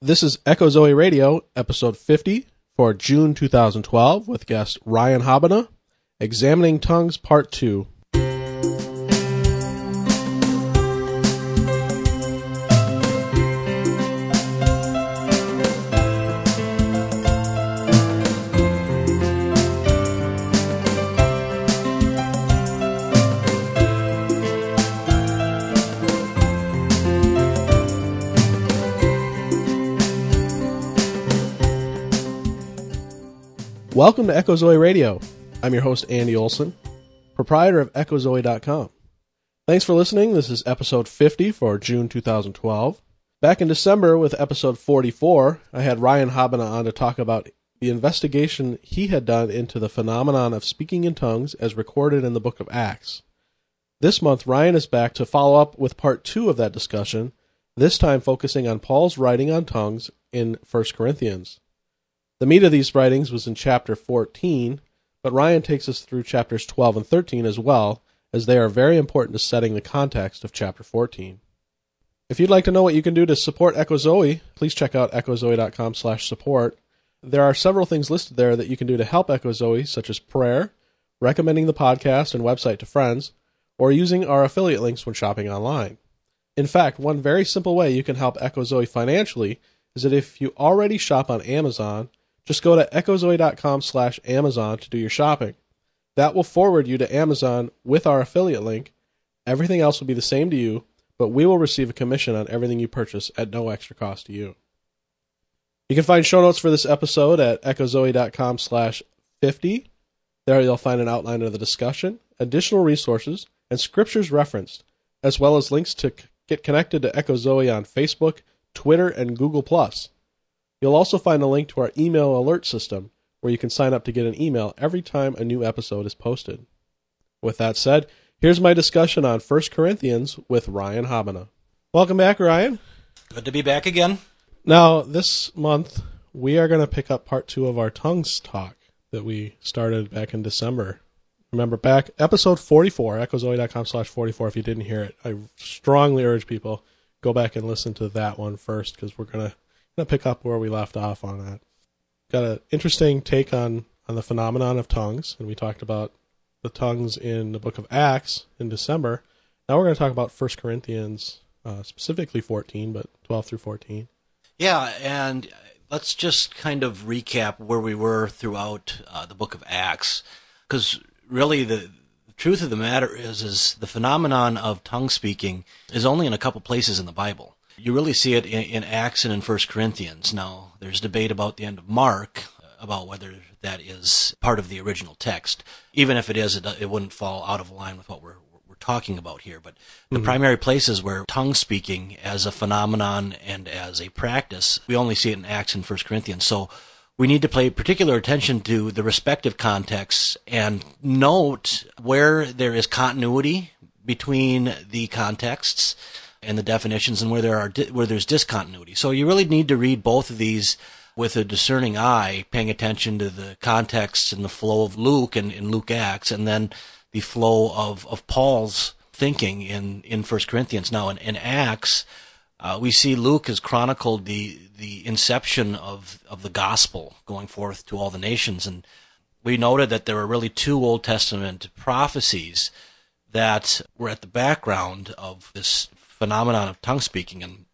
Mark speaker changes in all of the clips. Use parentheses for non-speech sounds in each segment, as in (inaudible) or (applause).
Speaker 1: This is Echo Zoe Radio, episode 50 for June 2012, with guest Ryan Habbena, Examining Tongues, Part 2. Welcome to Echo Zoe Radio. I'm your host, Andy Olson, proprietor of EchoZoe.com. Thanks for listening. This is episode 50 for June 2012. Back in December with episode 44, I had Ryan Habbena on to talk about the investigation he had done into the phenomenon of speaking in tongues as recorded in the book of Acts. This month, Ryan is back to follow up with part two of that discussion, this time focusing on Paul's writing on tongues in 1 Corinthians. The meat of these writings was in chapter 14, but Ryan takes us through chapters 12 and 13 as well, as they are very important to setting the context of chapter 14. If you'd like to know what you can do to support Echo Zoe, please check out echozoe.com slash support. There are several things listed there that you can do to help Echo Zoe, such as prayer, recommending the podcast and website to friends, or using our affiliate links when shopping online. In fact, one very simple way you can help Echo Zoe financially is that if you already shop on Amazon, just go to echozoe.com slash Amazon to do your shopping. That will forward you to Amazon with our affiliate link. Everything else will be the same to you, but we will receive a commission on everything you purchase at no extra cost to you. You can find show notes for this episode at echozoe.com slash 50. There you'll find an outline of the discussion, additional resources, and scriptures referenced, as well as links to get connected to Echo Zoe on Facebook, Twitter, and Google+. You'll also find a link to our email alert system where you can sign up to get an email every time a new episode is posted. With that said, here's my discussion on 1 Corinthians with Ryan Habbena. Welcome back, Ryan.
Speaker 2: Good to be back again.
Speaker 1: Now, this month, we are going to pick up part two of our tongues talk that we started back in December. Remember back, episode 44, echozoe.com slash 44, if you didn't hear it. I strongly urge people, go back and listen to that one first because we're going to gonna pick up where we left off on that. Got an interesting take on on the phenomenon of tongues, and we talked about the tongues in the book of Acts in December. Now we're going to talk about First Corinthians, uh, specifically 14, but 12 through 14.
Speaker 2: Yeah, and let's just kind of recap where we were throughout uh, the book of Acts, because really the, the truth of the matter is, is the phenomenon of tongue speaking is only in a couple places in the Bible. You really see it in, in Acts and in First Corinthians. Now, there's debate about the end of Mark about whether that is part of the original text. Even if it is, it, it wouldn't fall out of line with what we're we're talking about here. But the
Speaker 1: Mm-hmm.
Speaker 2: primary places where tongue speaking as a phenomenon and as a practice, we only see it in Acts and First Corinthians. So we need to pay particular attention to the respective contexts and note where there is continuity between the contexts and the definitions and where there are where there's discontinuity. So you really need to read both of these with a discerning eye, paying attention to the context and the flow of Luke and in Luke Acts, and then the flow of, of Paul's thinking in, in 1 Corinthians. Now, in, in Acts, uh, we see Luke has chronicled the, the inception of, of the gospel going forth to all the nations. And we noted that there were really two Old Testament prophecies that were at the background of this phenomenon of tongue speaking. And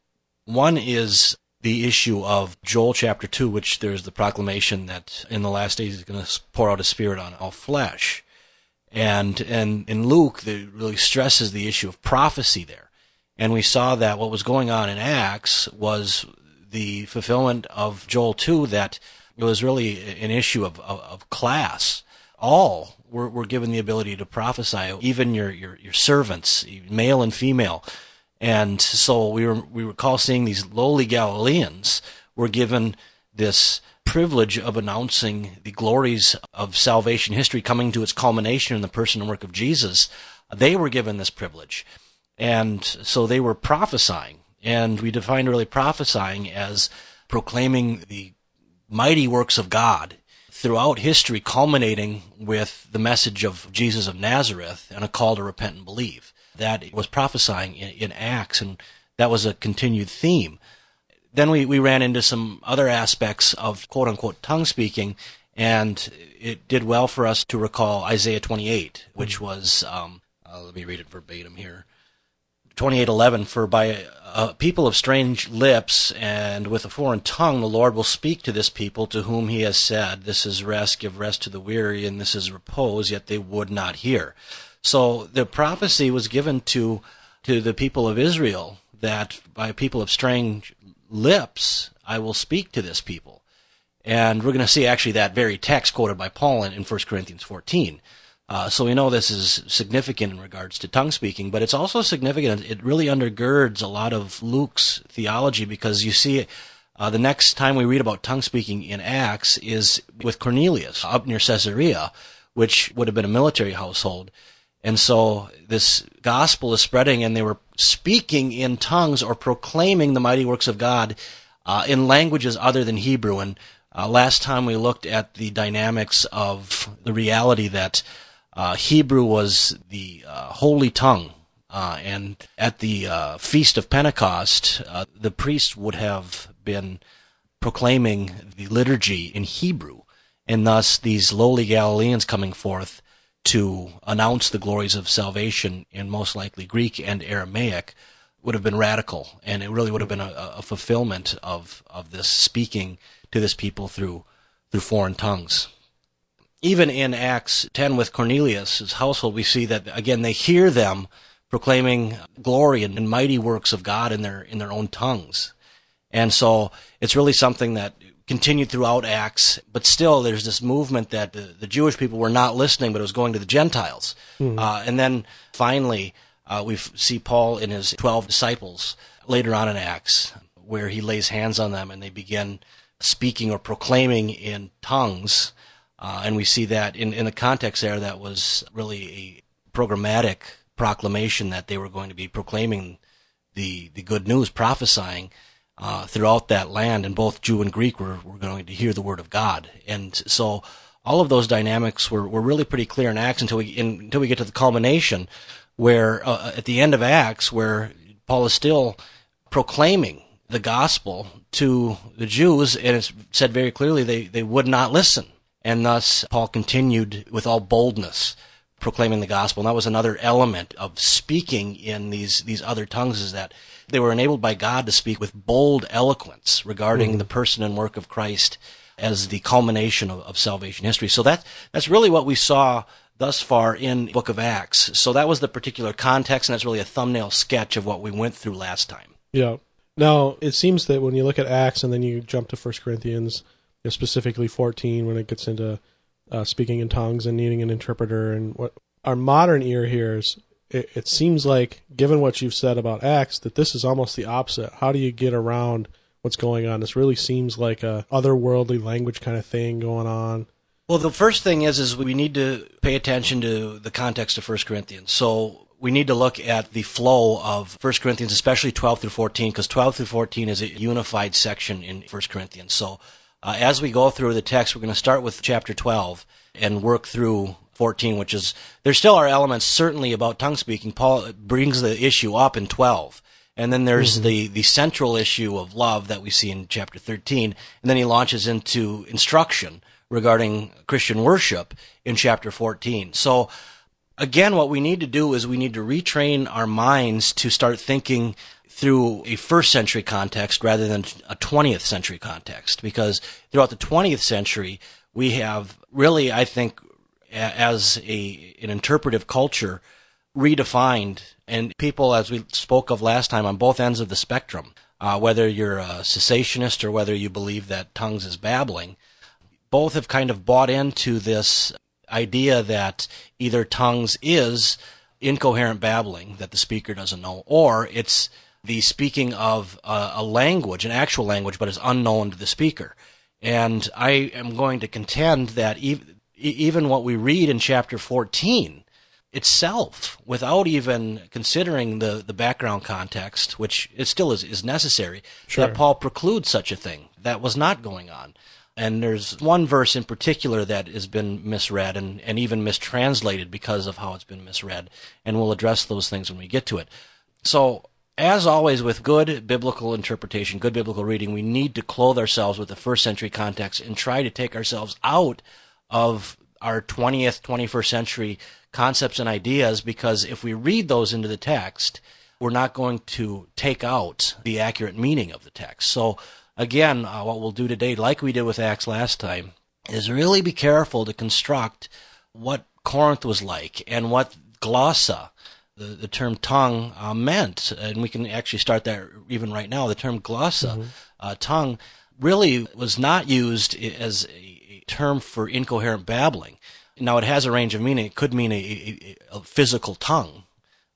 Speaker 2: one is the issue of Joel chapter 2, which there's the proclamation that in the last days he's going to pour out his spirit on all flesh. And, and in Luke, it really stresses the issue of prophecy there. And we saw that what was going on in Acts was the fulfillment of Joel 2, that it was really an issue of, of, of class. All were, were given the ability to prophesy, even your, your, your servants, male and female. And so we were, we recall seeing these lowly Galileans were given this privilege of announcing the glories of salvation history coming to its culmination in the person and work of Jesus. They were given this privilege. And so they were prophesying. And we define really prophesying as proclaiming the mighty works of God throughout history, culminating with the message of Jesus of Nazareth and a call to repent and believe. That was prophesying in, in Acts, and that was a continued theme. then we, we ran into some other aspects of quote unquote tongue speaking, and it did well for us to recall Isaiah 28, which was, um, uh, let me read it verbatim here. 28:11 for by a people of strange lips and with a foreign tongue the Lord will speak to this people to whom he has said this is rest give rest to the weary and this is repose yet they would not hear so the prophecy was given to to the people of Israel that by people of strange lips I will speak to this people and we're going to see actually that very text quoted by Paul in, in 1 Corinthians 14 uh, so we know this is significant in regards to tongue speaking, but it's also significant. It really undergirds a lot of Luke's theology because you see, uh, the next time we read about tongue speaking in Acts is with Cornelius up near Caesarea, which would have been a military household. And so this gospel is spreading, and they were speaking in tongues or proclaiming the mighty works of God uh, in languages other than Hebrew. And uh, last time we looked at the dynamics of the reality that uh, Hebrew was the uh, holy tongue. Uh, and at the uh, Feast of Pentecost, the priest would have been proclaiming the liturgy in Hebrew, and thus these lowly Galileans coming forth to announce the glories of salvation in most likely Greek and Aramaic would have been radical, and it really would have been a, a fulfillment of, of this speaking to this people through through foreign tongues. Even in Acts 10 with Cornelius' household, we see that again they hear them proclaiming glory and, and, mighty works of God in their in their own tongues, and so it's really something that continued throughout Acts. But still, there's this movement that the, the Jewish people were not listening, but it was going to the Gentiles, mm-hmm. uh, and then finally uh, we see Paul and his twelve disciples later on in Acts, where he lays hands on them and they begin speaking or proclaiming in tongues uh, and we see that in, in the context there, that was really a programmatic proclamation that they were going to be proclaiming the, the good news, prophesying uh, throughout that land, and both Jew and Greek were, were going to hear the word of God. And so all of those dynamics were, were really pretty clear in Acts until we, in, until we get to the culmination, where uh, at the end of Acts, where Paul is still proclaiming the gospel to the Jews, and it's said very clearly they, they would not listen. And thus, Paul continued with all boldness proclaiming the gospel. And that was another element of speaking in these, these other tongues is that they were enabled by God to speak with bold eloquence regarding mm-hmm. the person and work of Christ as the culmination of, of salvation history. So that, that's really what we saw thus far in book of Acts. So that was the particular context, and that's really a thumbnail sketch of what we went through last time.
Speaker 1: Yeah. Now, it seems that when you look at Acts and then you jump to First Corinthians, know, specifically 14 when it gets into uh, speaking in tongues and needing an interpreter. And what our modern ear hears, it, it seems like, given what you've said about Acts, that this is almost the opposite. How do you get around what's going on? This really seems like a otherworldly language kind of thing going on.
Speaker 2: Well, the first thing is is we need to pay attention to the context of 1 Corinthians. So we need to look at the flow of 1 Corinthians, especially 12 through 14, because 12 through 14 is a unified section in 1 Corinthians. So uh, as we go through the text, we're going to start with chapter 12 and work through 14, which is, there still are elements certainly about tongue speaking. Paul brings the issue up in 12. And then there's mm-hmm. the, the central issue of love that we see in chapter 13. And then he launches into instruction regarding Christian worship in chapter 14. So, again, what we need to do is we need to retrain our minds to start thinking through a first century context rather than a 20th century context because throughout the 20th century we have really i think as a an interpretive culture redefined and people as we spoke of last time on both ends of the spectrum uh, whether you're a cessationist or whether you believe that tongues is babbling both have kind of bought into this idea that either tongues is incoherent babbling that the speaker doesn't know or it's the speaking of a, a language, an actual language, but is unknown to the speaker. And I am going to contend that even, even what we read in chapter 14 itself, without even considering the, the background context, which it still is, is necessary, sure. that Paul precludes such a thing. That was not going on. And there's one verse in particular that has been misread and, and even mistranslated because of how it's been misread. And we'll address those things when we get to it. So as always, with good biblical interpretation, good biblical reading, we need to clothe ourselves with the first century context and try to take ourselves out of our 20th, 21st century concepts and ideas because if we read those into the text, we're not going to take out the accurate meaning of the text. So, again, uh, what we'll do today, like we did with Acts last time, is really be careful to construct what Corinth was like and what glossa, the, the term tongue, uh, meant. And we can actually start there even right now. The term glossa, mm-hmm. uh, tongue, really was not used as a term for incoherent babbling. Now, it has a range of meaning. It could mean a, a, a physical tongue,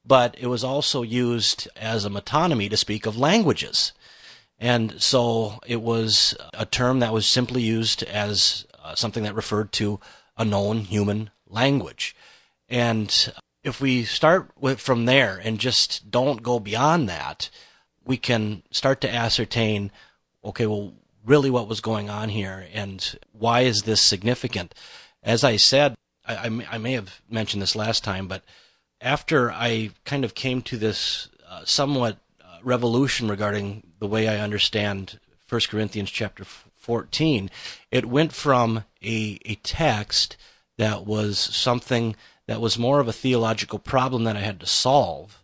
Speaker 2: but it was also used as a metonymy to speak of languages. And so it was a term that was simply used as uh, something that referred to a known human language. And if we start with, from there and just don't go beyond that, we can start to ascertain, okay, well, really what was going on here and why is this significant? As I said, I, I, may, I may have mentioned this last time, but after I kind of came to this uh, somewhat uh, revolution regarding the way I understand 1 Corinthians chapter 14, it went from a, a text that was something that was more of a theological problem that I had to solve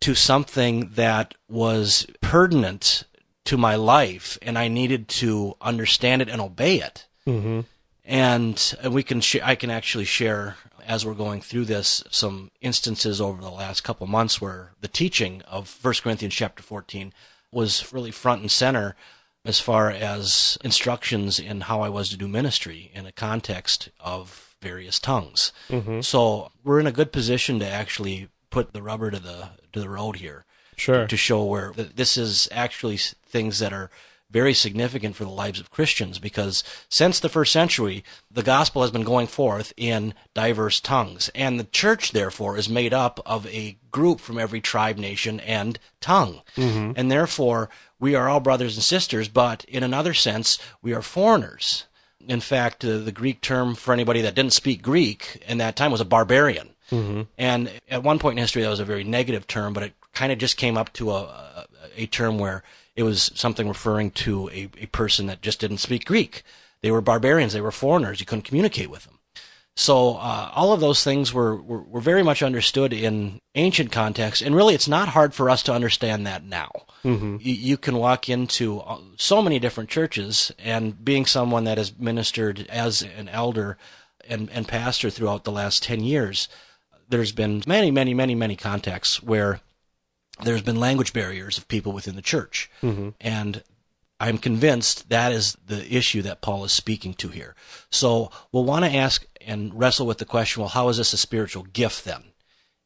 Speaker 2: to something that was pertinent to my life and I needed to understand it and obey it. Mm-hmm. And, and we can sh- I can actually share as we're going through this some instances over the last couple months where the teaching of 1 Corinthians chapter 14 was really front and center as far as instructions in how I was to do ministry in a context of various tongues. Mm-hmm. So we're in a good position to actually put the rubber to the to the road here.
Speaker 1: Sure.
Speaker 2: To show where this is actually things that are very significant for the lives of Christians because since the first century, the gospel has been going forth in diverse tongues. And the church, therefore, is made up of a group from every tribe, nation, and tongue. Mm-hmm. And therefore, we are all brothers and sisters, but in another sense, we are foreigners. In fact, uh, the Greek term for anybody that didn't speak Greek in that time was a barbarian. Mm-hmm. And at one point in history, that was a very negative term, but it kind of just came up to a, a, a term where it was something referring to a, a person that just didn't speak Greek. They were barbarians. They were foreigners. You couldn't communicate with them. So uh, all of those things were, were, were very much understood in ancient context, and really, it's not hard for us to understand that now. Mm-hmm. You, you, can walk into uh, so many different churches, and being someone that has ministered as an elder and, and pastor throughout the last ten years, there's been many, many, many, many contexts where there's been language barriers of people within the church, mm-hmm. and I'm convinced that is the issue that Paul is speaking to here. So we'll want to ask and wrestle with the question well, how is this a spiritual gift then?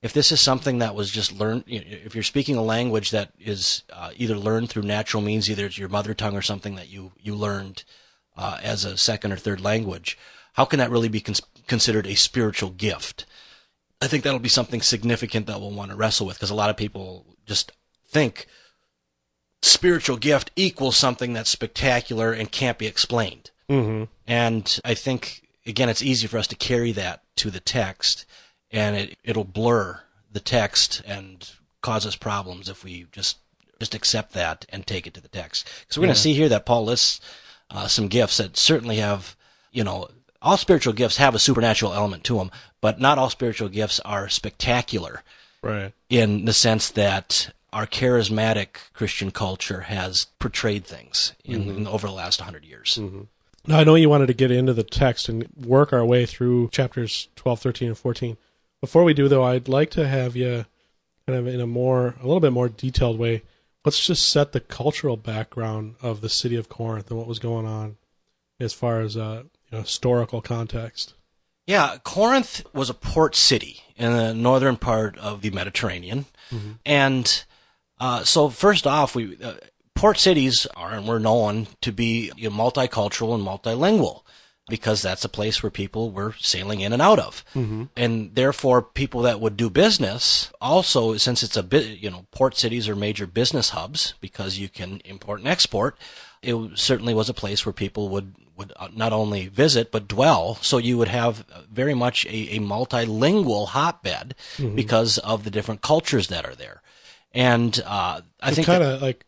Speaker 2: If this is something that was just learned, if you're speaking a language that is uh, either learned through natural means, either it's your mother tongue or something that you, you learned uh, as a second or third language, how can that really be cons- considered a spiritual gift? I think that'll be something significant that we'll want to wrestle with because a lot of people just think spiritual gift equals something that's spectacular and can't be explained. Mm-hmm. And I think, again, it's easy for us to carry that to the text, and it, it'll blur the text and cause us problems if we just just accept that and take it to the text. Because we're yeah. going to see here that Paul lists uh, some gifts that certainly have, you know, all spiritual gifts have a supernatural element to them, but not all spiritual gifts are spectacular.
Speaker 1: Right.
Speaker 2: In the sense that our charismatic Christian culture has portrayed things in, mm-hmm. in over the last 100 years.
Speaker 1: Mm-hmm. Now, I know you wanted to get into the text and work our way through chapters 12, 13, and 14. Before we do, though, I'd like to have you kind of in a more, a little bit more detailed way, let's just set the cultural background of the city of Corinth and what was going on as far as uh, you know, historical context.
Speaker 2: Yeah, Corinth was a port city in the northern part of the Mediterranean. Mm-hmm. And uh, so first off, we uh, port cities are and we're known to be you know, multicultural and multilingual because that's a place where people were sailing in and out of. Mm-hmm. And therefore, people that would do business also, since it's a bit, you know, port cities are major business hubs because you can import and export. It certainly was a place where people would, would uh, not only visit, but dwell. So you would have very much a, a multilingual hotbed mm-hmm. because of the different cultures that are there. And uh, I think
Speaker 1: kind of like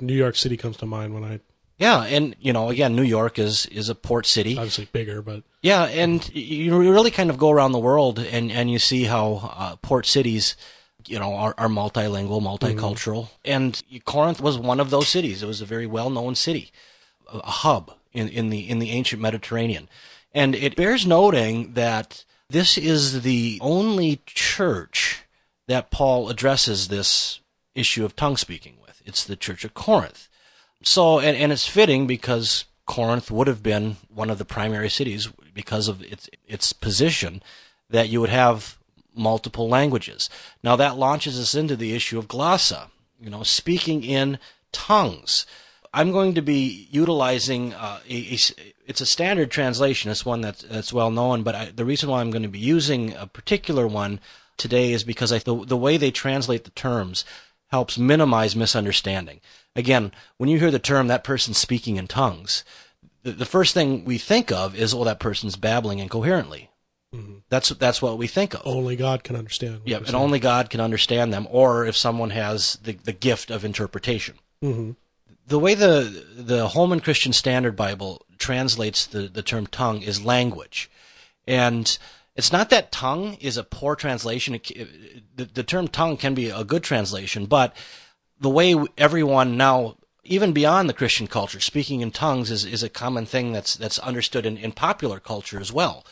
Speaker 1: New York City comes to mind when I
Speaker 2: yeah, and you know, again, New York is is a port city.
Speaker 1: obviously bigger, but
Speaker 2: Yeah, and you really kind of go around the world and, and you see how uh, port cities, you know, are, are multilingual, multicultural. And Corinth was one of those cities. It was a very well known city, a hub in, in the in the ancient Mediterranean. And it bears noting that this is the only church that Paul addresses this issue of tongue speaking with. It's the church of Corinth. So, and, and it's fitting because Corinth would have been one of the primary cities because of its its position that you would have multiple languages. Now that launches us into the issue of glossa, you know, speaking in tongues. I'm going to be utilizing uh, a, a it's a standard translation. It's one that's that's well known, but I, the reason why I'm going to be using a particular one today is because I, the the way they translate the terms helps minimize misunderstanding. Again, when you hear the term that person's speaking in tongues, the, the first thing we think of is, oh, that person's babbling incoherently. That's that's what we think of.
Speaker 1: only God can understand.
Speaker 2: yeah, and only God can understand them, or if someone has the, the gift of interpretation.
Speaker 1: Mhm.
Speaker 2: The way the the Holman Christian Standard Bible translates the, the term tongue is language, and it's not that tongue is a poor translation. The, the term tongue can be a good translation, but the way everyone now, even beyond the Christian culture, speaking in tongues is, is a common thing that's that's understood in, in popular culture as well.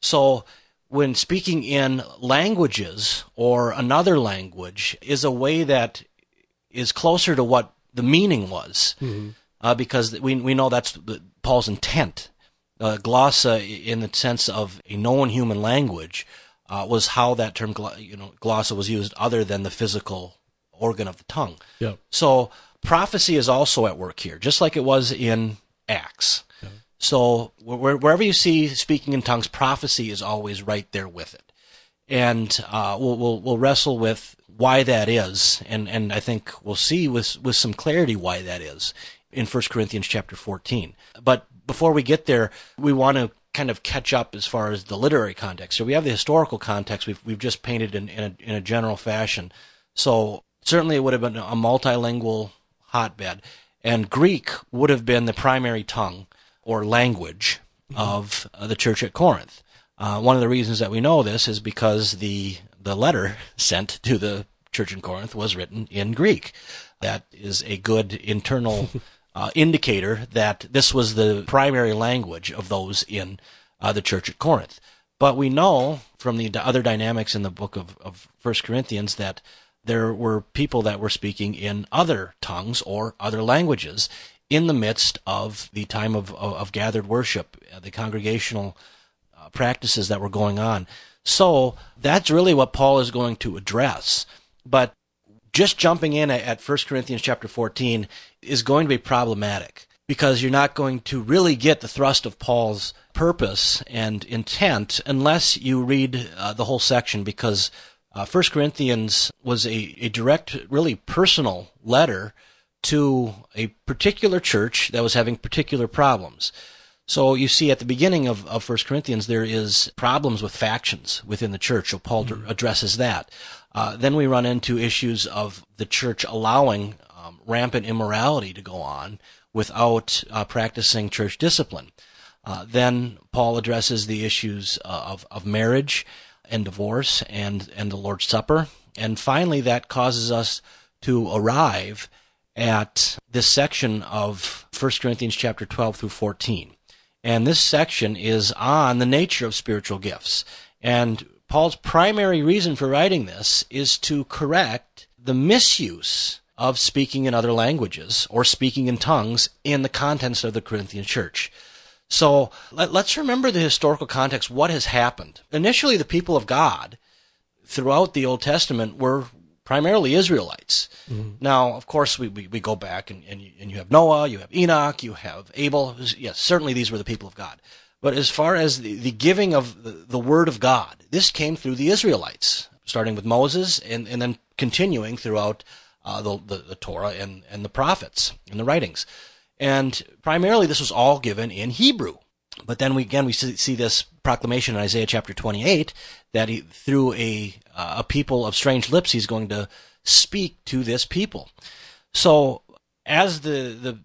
Speaker 2: So when speaking in languages or another language is a way that is closer to what the meaning was, uh, because we we know that's the, Paul's intent. Uh, glossa, in the sense of a known human language, uh, was how that term, you know, glossa was used, other than the physical organ of the tongue.
Speaker 1: Yeah.
Speaker 2: So prophecy is also at work here, just like it was in Acts. So where, wherever you see speaking in tongues, prophecy is always right there with it, and uh, we'll, we'll we'll wrestle with why that is, and and I think we'll see with with some clarity why that is in 1 Corinthians chapter 14. But before we get there, we want to kind of catch up as far as the literary context. So we have the historical context we've we've just painted in in a, in a general fashion. So certainly it would have been a multilingual hotbed, and Greek would have been the primary tongue or language of uh, the church at Corinth. Uh, one of the reasons that we know this is because the the letter sent to the church in Corinth was written in Greek. That is a good internal (laughs) uh, indicator that this was the primary language of those in uh, the church at Corinth. But we know from the other dynamics in the book of, of 1 Corinthians that there were people that were speaking in other tongues or other languages in the midst of the time of, of, of gathered worship, uh, the congregational uh, practices that were going on. So that's really what Paul is going to address. But just jumping in at, at 1 Corinthians chapter 14 is going to be problematic because you're not going to really get the thrust of Paul's purpose and intent unless you read uh, the whole section because uh, 1 Corinthians was a, a direct, really personal letter to a particular church that was having particular problems. So you see at the beginning of, of 1 Corinthians, there is problems with factions within the church. So Paul addresses that. Uh, then we run into issues of the church allowing um, rampant immorality to go on without uh, practicing church discipline. Uh, then Paul addresses the issues uh, of, of marriage and divorce and, and the Lord's Supper. And finally, that causes us to arrive at this section of 1 Corinthians chapter 12 through 14. And this section is on the nature of spiritual gifts. And Paul's primary reason for writing this is to correct the misuse of speaking in other languages or speaking in tongues in the contents of the Corinthian church. So let, us remember the historical context, what has happened. Initially, the people of God throughout the Old Testament were primarily Israelites. Now, of course, we, we, we go back and, and, you, and you have Noah, you have Enoch, you have Abel. Yes, certainly these were the people of God. But as far as the, the giving of the, the Word of God, this came through the Israelites, starting with Moses and, and then continuing throughout uh, the, the, the Torah and, and the prophets and the writings. And primarily this was all given in Hebrew. But then we, again, we see, this proclamation in Isaiah chapter 28 that he, through a, uh, a people of strange lips, he's going to speak to this people. So as the the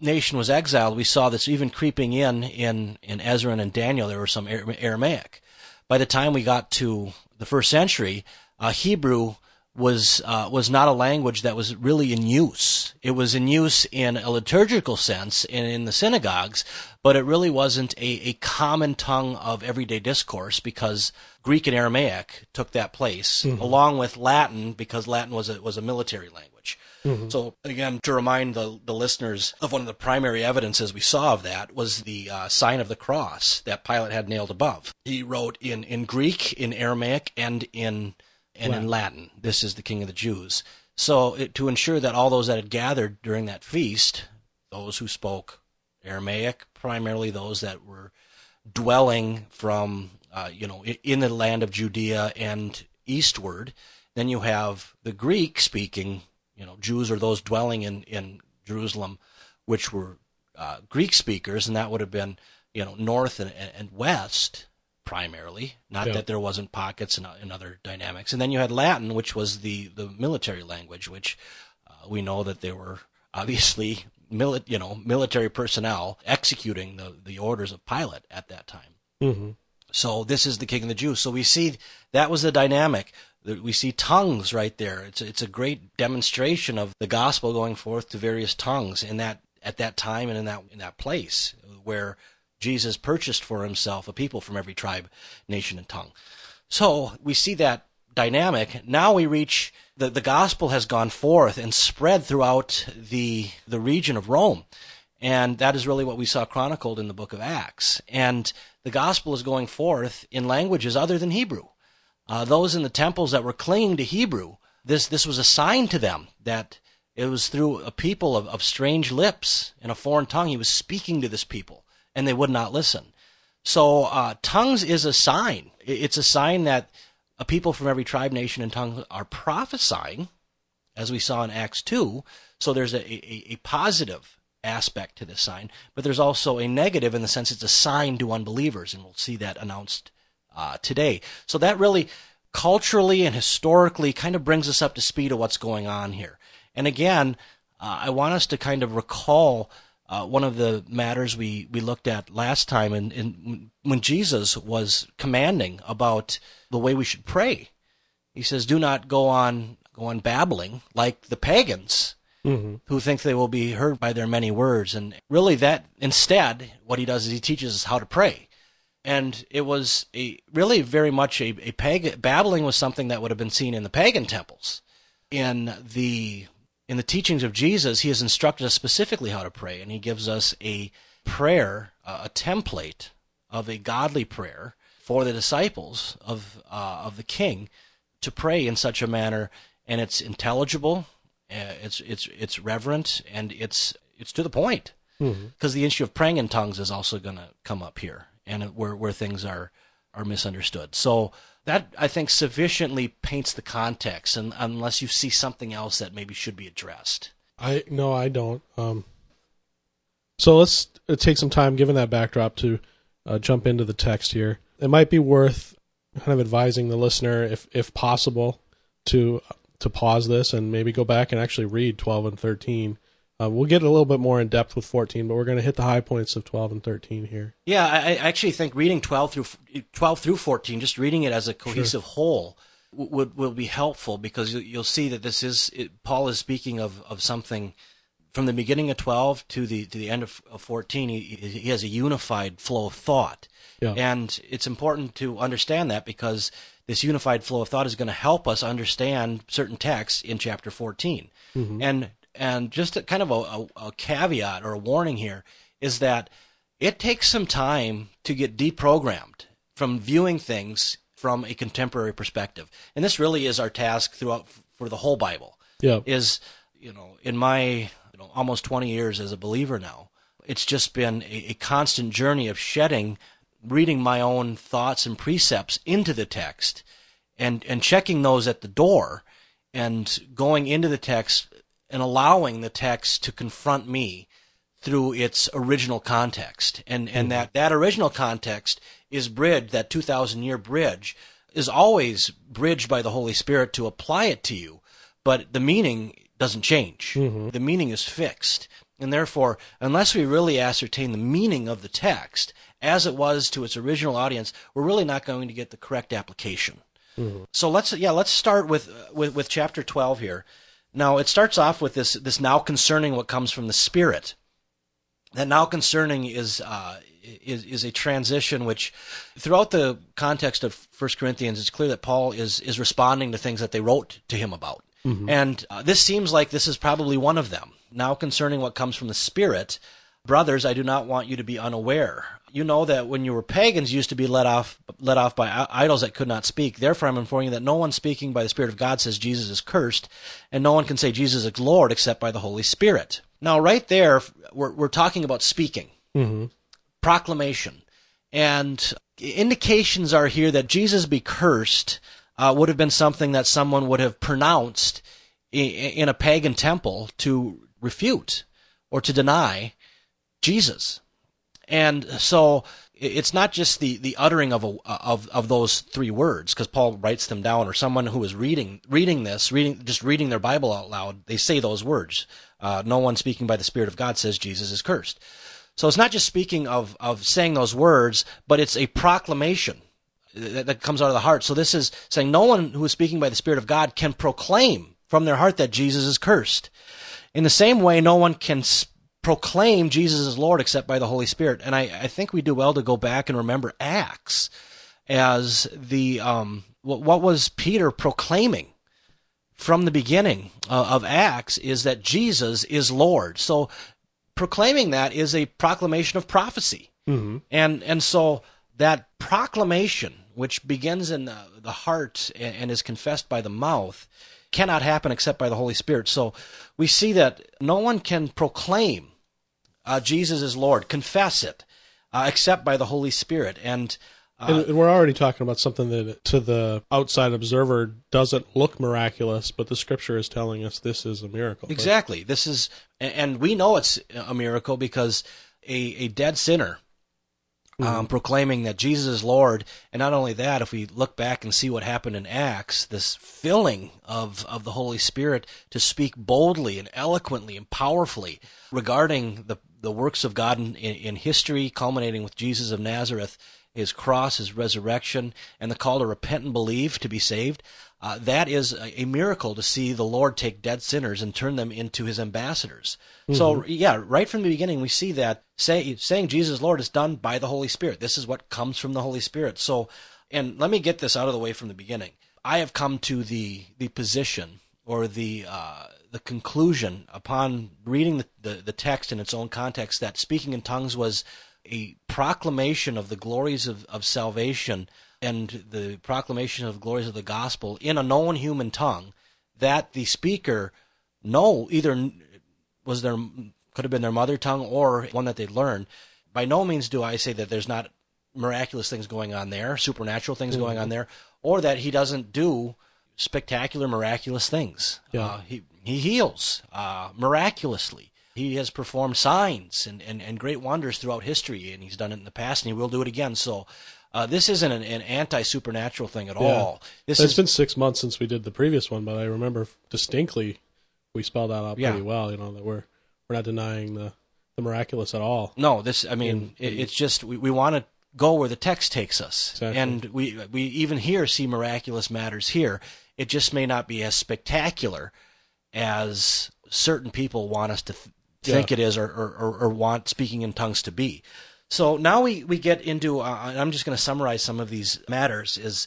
Speaker 2: nation was exiled, we saw this even creeping in in in Ezra and Daniel. There was some Aramaic. By the time we got to the first century, uh, Hebrew was uh, was not a language that was really in use. It was in use in a liturgical sense in, in the synagogues, but it really wasn't a, a common tongue of everyday discourse because Greek and Aramaic took that place, mm-hmm. along with Latin because Latin was a was a military language. Mm-hmm. So again, to remind the, the listeners of one of the primary evidences we saw of that was the uh, sign of the cross that Pilate had nailed above. He wrote in, in Greek, in Aramaic, and in and in Latin. This is the King of the Jews. So it, to ensure that all those that had gathered during that feast, those who spoke Aramaic, primarily those that were dwelling from uh, you know in the land of Judea and eastward, then you have the Greek speaking, you know, Jews or those dwelling in in Jerusalem, which were uh, Greek speakers, and that would have been you know north and, and west primarily. Not yeah. that there wasn't pockets and, and, other dynamics. And then you had Latin, which was the, the military language, which uh, we know that there were obviously mili- you know military personnel executing the, the orders of Pilate at that time. Mm-hmm. So this is the King of the Jews. So we see that was the dynamic. We see tongues right there. It's a, it's a great demonstration of the gospel going forth to various tongues in that at that time and in that in that place where Jesus purchased for himself a people from every tribe, nation, and tongue. So we see that dynamic. Now we reach the, the gospel has gone forth and spread throughout the the region of Rome. And that is really what we saw chronicled in the book of Acts. And the gospel is going forth in languages other than Hebrew. Uh, those in the temples that were clinging to Hebrew, this, this was a sign to them that it was through a people of, of strange lips in a foreign tongue. He was speaking to this people and they would not listen. So uh, tongues is a sign. It's a sign that a people from every tribe, nation, and tongue are prophesying, as we saw in Acts 2. So there's a, a, a positive aspect to this sign, but there's also a negative in the sense it's a sign to unbelievers, and we'll see that announced uh, today. So that really culturally and historically kind of brings us up to speed of what's going on here. And again, uh, I want us to kind of recall uh, one of the matters we, we looked at last time, and, and when Jesus was commanding about the way we should pray, he says, "Do not go on go on babbling like the pagans." Mm-hmm. Who think they will be heard by their many words. And really, that instead, what he does is he teaches us how to pray. And it was a really very much a, a pagan, babbling was something that would have been seen in the pagan temples. In the in the teachings of Jesus, he has instructed us specifically how to pray, and he gives us a prayer, uh, a template of a godly prayer for the disciples of uh, of the King to pray in such a manner, and it's intelligible, uh, it's it's it's reverent, and it's it's to the point. Because mm-hmm. the issue of praying in tongues is also going to come up here, and where where things are are misunderstood. So that I think sufficiently paints the context, and unless you see something else that maybe should be addressed.
Speaker 1: I no, I don't. Um, so let's uh, take some time, given that backdrop, to uh, jump into the text here. It might be worth kind of advising the listener, if if possible, to to pause this and maybe go back and actually read twelve and thirteen uh, we'll get a little bit more in depth with 14, but we're going to hit the high points of 12 and 13 here.
Speaker 2: Yeah, I, actually think reading 12 through 12 through 14, just reading it as a cohesive sure. whole, would will be helpful because you'll see that this is it, Paul is speaking of of something from the beginning of 12 to the to the end of, of 14. He, he has a unified flow of thought, yeah. and it's important to understand that because this unified flow of thought is going to help us understand certain texts in chapter 14. Mm-hmm. And and just a, kind of a, a, a caveat or a warning here is that it takes some time to get deprogrammed from viewing things from a contemporary perspective. And this really is our task throughout for the whole Bible.
Speaker 1: Yeah.
Speaker 2: Is, you know, in my you know, almost 20 years as a believer now, it's just been a, a constant journey of shedding, reading my own thoughts and precepts into the text and, and checking those at the door and going into the text and allowing the text to confront me through its original context. And, and mm-hmm. that, that original context is bridged, that 2,000 year bridge is always bridged by the Holy Spirit to apply it to you. but the meaning doesn't change. The meaning is fixed. And therefore, unless we really ascertain the meaning of the text as it was to its original audience, we're really not going to get the correct application. So let's yeah, let's start with, with with chapter 12 here. Now, it starts off with this this now concerning what comes from the spirit. That now concerning is uh, is is a transition which throughout the context of 1 Corinthians it's clear that Paul is is responding to things that they wrote to him about. And uh, this seems like this is probably one of them. Now concerning what comes from the spirit, brothers, I do not want you to be unaware. You know that when you were pagans, you used to be let off let off by idols that could not speak. Therefore, I'm informing you that no one speaking by the Spirit of God says Jesus is cursed, and no one can say Jesus is Lord except by the Holy Spirit. Now, right there, we're, we're talking about speaking proclamation. And indications are here that Jesus be cursed uh, would have been something that someone would have pronounced i- in a pagan temple to refute or to deny Jesus. And so it's not just the, the uttering of a, of of those three words because Paul writes them down or someone who is reading reading this reading just reading their Bible out loud they say those words. Uh, no one speaking by the Spirit of God says Jesus is cursed. So it's not just speaking of, of saying those words, but it's a proclamation that, that comes out of the heart. So this is saying no one who is speaking by the Spirit of God can proclaim from their heart that Jesus is cursed. In the same way, no one can proclaim Jesus as Lord except by the Holy Spirit. And I, I think we do well to go back and remember Acts as the um, what, what was Peter proclaiming from the beginning uh, of Acts is that Jesus is Lord. So proclaiming that is a proclamation of prophecy. Mm-hmm. And and so that proclamation, which begins in the, the heart and, and is confessed by the mouth, cannot happen except by the Holy Spirit. So we see that no one can proclaim uh, Jesus is Lord, confess it, uh, except by the Holy Spirit. And
Speaker 1: And, and we're already talking about something that to the outside observer doesn't look miraculous, but the scripture is telling us this is a miracle.
Speaker 2: Exactly. This is, and we know it's a miracle because a, a dead sinner um, proclaiming that Jesus is Lord, and not only that, if we look back and see what happened in Acts, this filling of of the Holy Spirit to speak boldly and eloquently and powerfully regarding the the works of God in, in, history, culminating with Jesus of Nazareth, his cross, his resurrection, and the call to repent and believe to be saved. Uh, that is a, a miracle to see the Lord take dead sinners and turn them into his ambassadors. So, yeah, right from the beginning, we see that say, saying Jesus Lord is done by the Holy Spirit. This is what comes from the Holy Spirit. So, and let me get this out of the way from the beginning. I have come to the, the position or the, uh, the conclusion upon reading the, the, the text in its own context that speaking in tongues was a proclamation of the glories of, of salvation and the proclamation of the glories of the gospel in a known human tongue that the speaker know either was their could have been their mother tongue or one that they learned. By no means do I say that there's not miraculous things going on there, supernatural things going on there, or that he doesn't do spectacular, miraculous things.
Speaker 1: Yeah.
Speaker 2: Uh, he he heals uh, miraculously. He has performed signs and, and, and great wonders throughout history, and he's done it in the past, and he will do it again. So, uh, this isn't an, an anti supernatural thing at all. This
Speaker 1: It's
Speaker 2: is
Speaker 1: been six months since we did the previous one, but I remember distinctly we spelled that out
Speaker 2: Yeah.
Speaker 1: pretty well. You know that we're we're not denying the the miraculous at all.
Speaker 2: No, this. I mean, it, it's just we, we want to go where the text takes us,
Speaker 1: Exactly.
Speaker 2: and we we even here see miraculous matters here. It just may not be as spectacular as certain people want us to th- think
Speaker 1: Yeah.
Speaker 2: it is, or, or, or, or want speaking in tongues to be. So now we we get into. Uh, I'm just going to summarize some of these matters. Is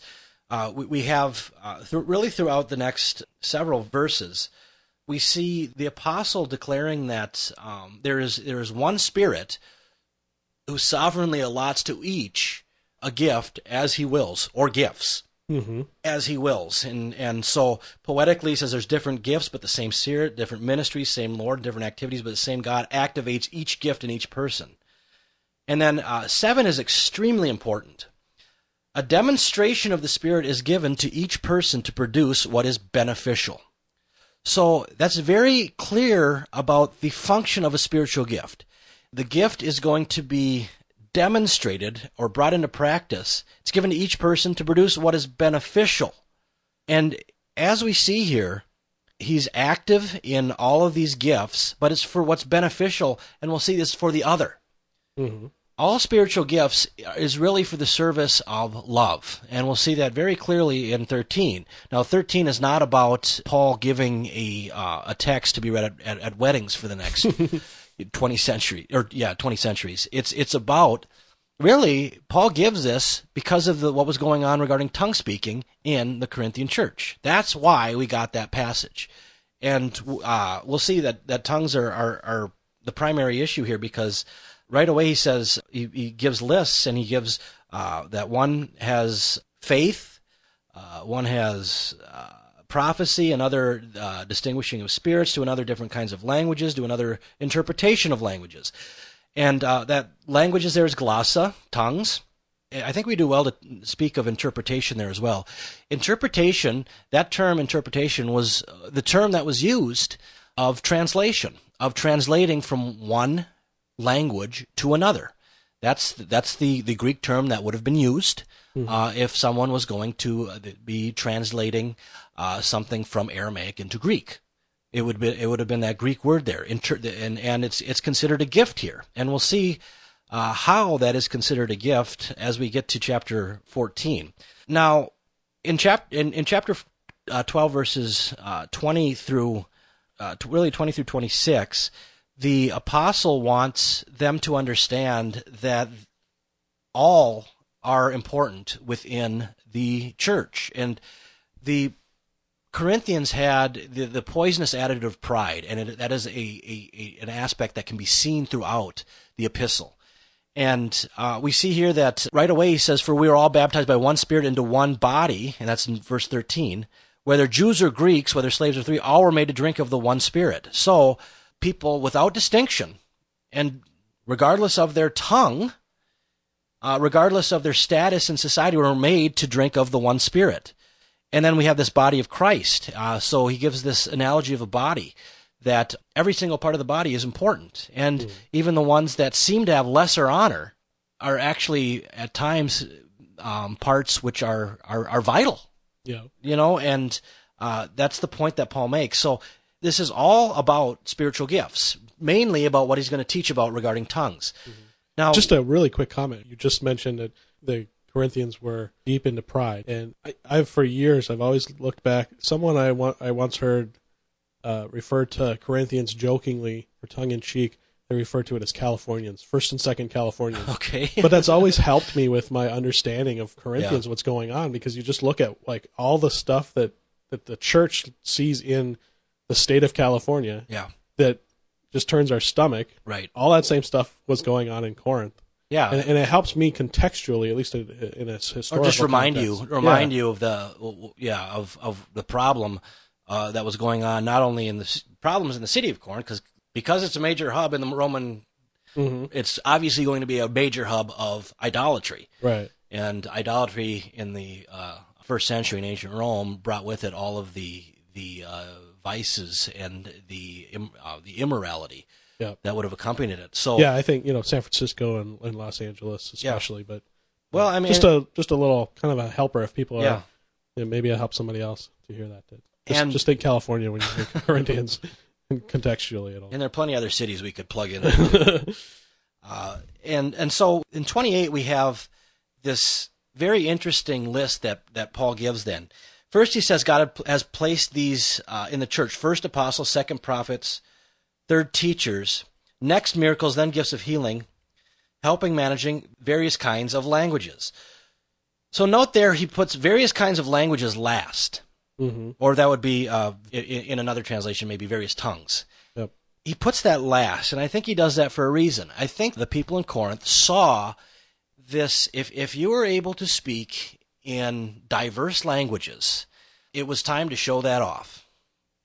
Speaker 2: uh, we, we have uh, th- really throughout the next several verses we see the apostle declaring that um, there is there is one spirit who sovereignly allots to each a gift as he wills or gifts
Speaker 1: Mm-hmm.
Speaker 2: as he wills and and so poetically he says there's different gifts but the same spirit different ministries same lord different activities but the same god activates each gift in each person and then uh, seven is extremely important a demonstration of the spirit is given to each person to produce what is beneficial so that's very clear about the function of a spiritual gift. The gift is going to be demonstrated or brought into practice. It's given to each person to produce what is beneficial. And as we see here, he's active in all of these gifts, but it's for what's beneficial, and we'll see this for the other.
Speaker 1: hmm
Speaker 2: All spiritual gifts is really for the service of love, and we'll see that very clearly in 13. Now, 13 is not about Paul giving a uh, a text to be read at, at, at weddings for the next (laughs) 20 century or yeah 20 centuries. It's it's about really Paul gives this because of the, what was going on regarding tongue speaking in the Corinthian church. That's why we got that passage, and uh, we'll see that that tongues are, are are the primary issue here because right away he says he, he gives lists and he gives uh, that one has faith, uh, one has uh, prophecy, another uh, distinguishing of spirits, to another different kinds of languages, to another interpretation of languages. And uh, that languages there is glossa, tongues. I think we do well to speak of interpretation there as well. Interpretation, that term interpretation was uh, the term that was used of translation, of translating from one language to another. That's that's the, the Greek term that would have been used uh, if someone was going to uh, be translating uh, something from Aramaic into Greek. It would be it would have been that Greek word there, Inter- and and it's it's considered a gift here, and we'll see uh, how that is considered a gift as we get to chapter fourteen. Now, in chap in, in chapter uh, twelve, verses uh, twenty through uh, really twenty through twenty six, the apostle wants them to understand that all are important within the church, and the Corinthians had the, the poisonous attitude of pride, and it, that is a, a, a, an aspect that can be seen throughout the epistle. And uh, we see here that right away he says, For we are all baptized by one Spirit into one body, and that's in verse 13. Whether Jews or Greeks, whether slaves or free, all were made to drink of the one Spirit. So people without distinction, and regardless of their tongue, uh, regardless of their status in society, were made to drink of the one Spirit. And then we have this body of Christ. Uh, so he gives this analogy of a body that every single part of the body is important. And mm. even the ones that seem to have lesser honor are actually at times um, parts which are, are, are vital.
Speaker 1: Yeah.
Speaker 2: You know, and uh, that's the point that Paul makes. So this is all about spiritual gifts, mainly about what he's going to teach about regarding tongues. Mm-hmm. Now,
Speaker 1: just a really quick comment. You just mentioned that the Corinthians were deep into pride, and I, I've for years I've always looked back. Someone I want I once heard uh, refer to Corinthians jokingly or tongue in cheek. They refer to it as Californians, first and second Californians. (laughs)
Speaker 2: Okay,
Speaker 1: but that's always helped me with my understanding of Corinthians, yeah. what's going on, because you just look at like all the stuff that that the church sees in the state of California.
Speaker 2: Yeah,
Speaker 1: that just turns our stomach.
Speaker 2: Right.
Speaker 1: All that same stuff was going on in Corinth.
Speaker 2: Yeah,
Speaker 1: and, and, it helps me contextually, at least in a historical.
Speaker 2: Or just remind
Speaker 1: context.
Speaker 2: you, remind yeah. you of the yeah of of the problem uh, that was going on, not only in the problems in the city of Corinth, because because it's a major hub in the Roman,
Speaker 1: mm-hmm.
Speaker 2: it's obviously going to be a major hub of idolatry.
Speaker 1: Right.
Speaker 2: And idolatry in the uh, first century in ancient Rome brought with it all of the the uh, vices and the uh, the immorality
Speaker 1: yeah.
Speaker 2: that would have accompanied it. So
Speaker 1: yeah, I think you know San Francisco and, and Los Angeles especially, yeah. but
Speaker 2: well, I mean,
Speaker 1: just a just a little kind of a helper if people are.
Speaker 2: Yeah.
Speaker 1: You know, maybe I help somebody else to hear that. Just,
Speaker 2: and,
Speaker 1: just think California when you think (laughs) Corinthians contextually at all.
Speaker 2: And there are plenty of other cities we could plug in. (laughs) uh, and and so in 28 we have this very interesting list that that Paul gives. Then first he says God has placed these uh, in the church: first apostles, second prophets, third teachers, next miracles, then gifts of healing, helping managing various kinds of languages. So note there he puts various kinds of languages last.
Speaker 1: Mm-hmm.
Speaker 2: Or that would be, uh, in, in, another translation, maybe various tongues.
Speaker 1: Yep.
Speaker 2: He puts that last, and I think he does that for a reason. I think the people in Corinth saw this. If if you were able to speak in diverse languages, it was time to show that off.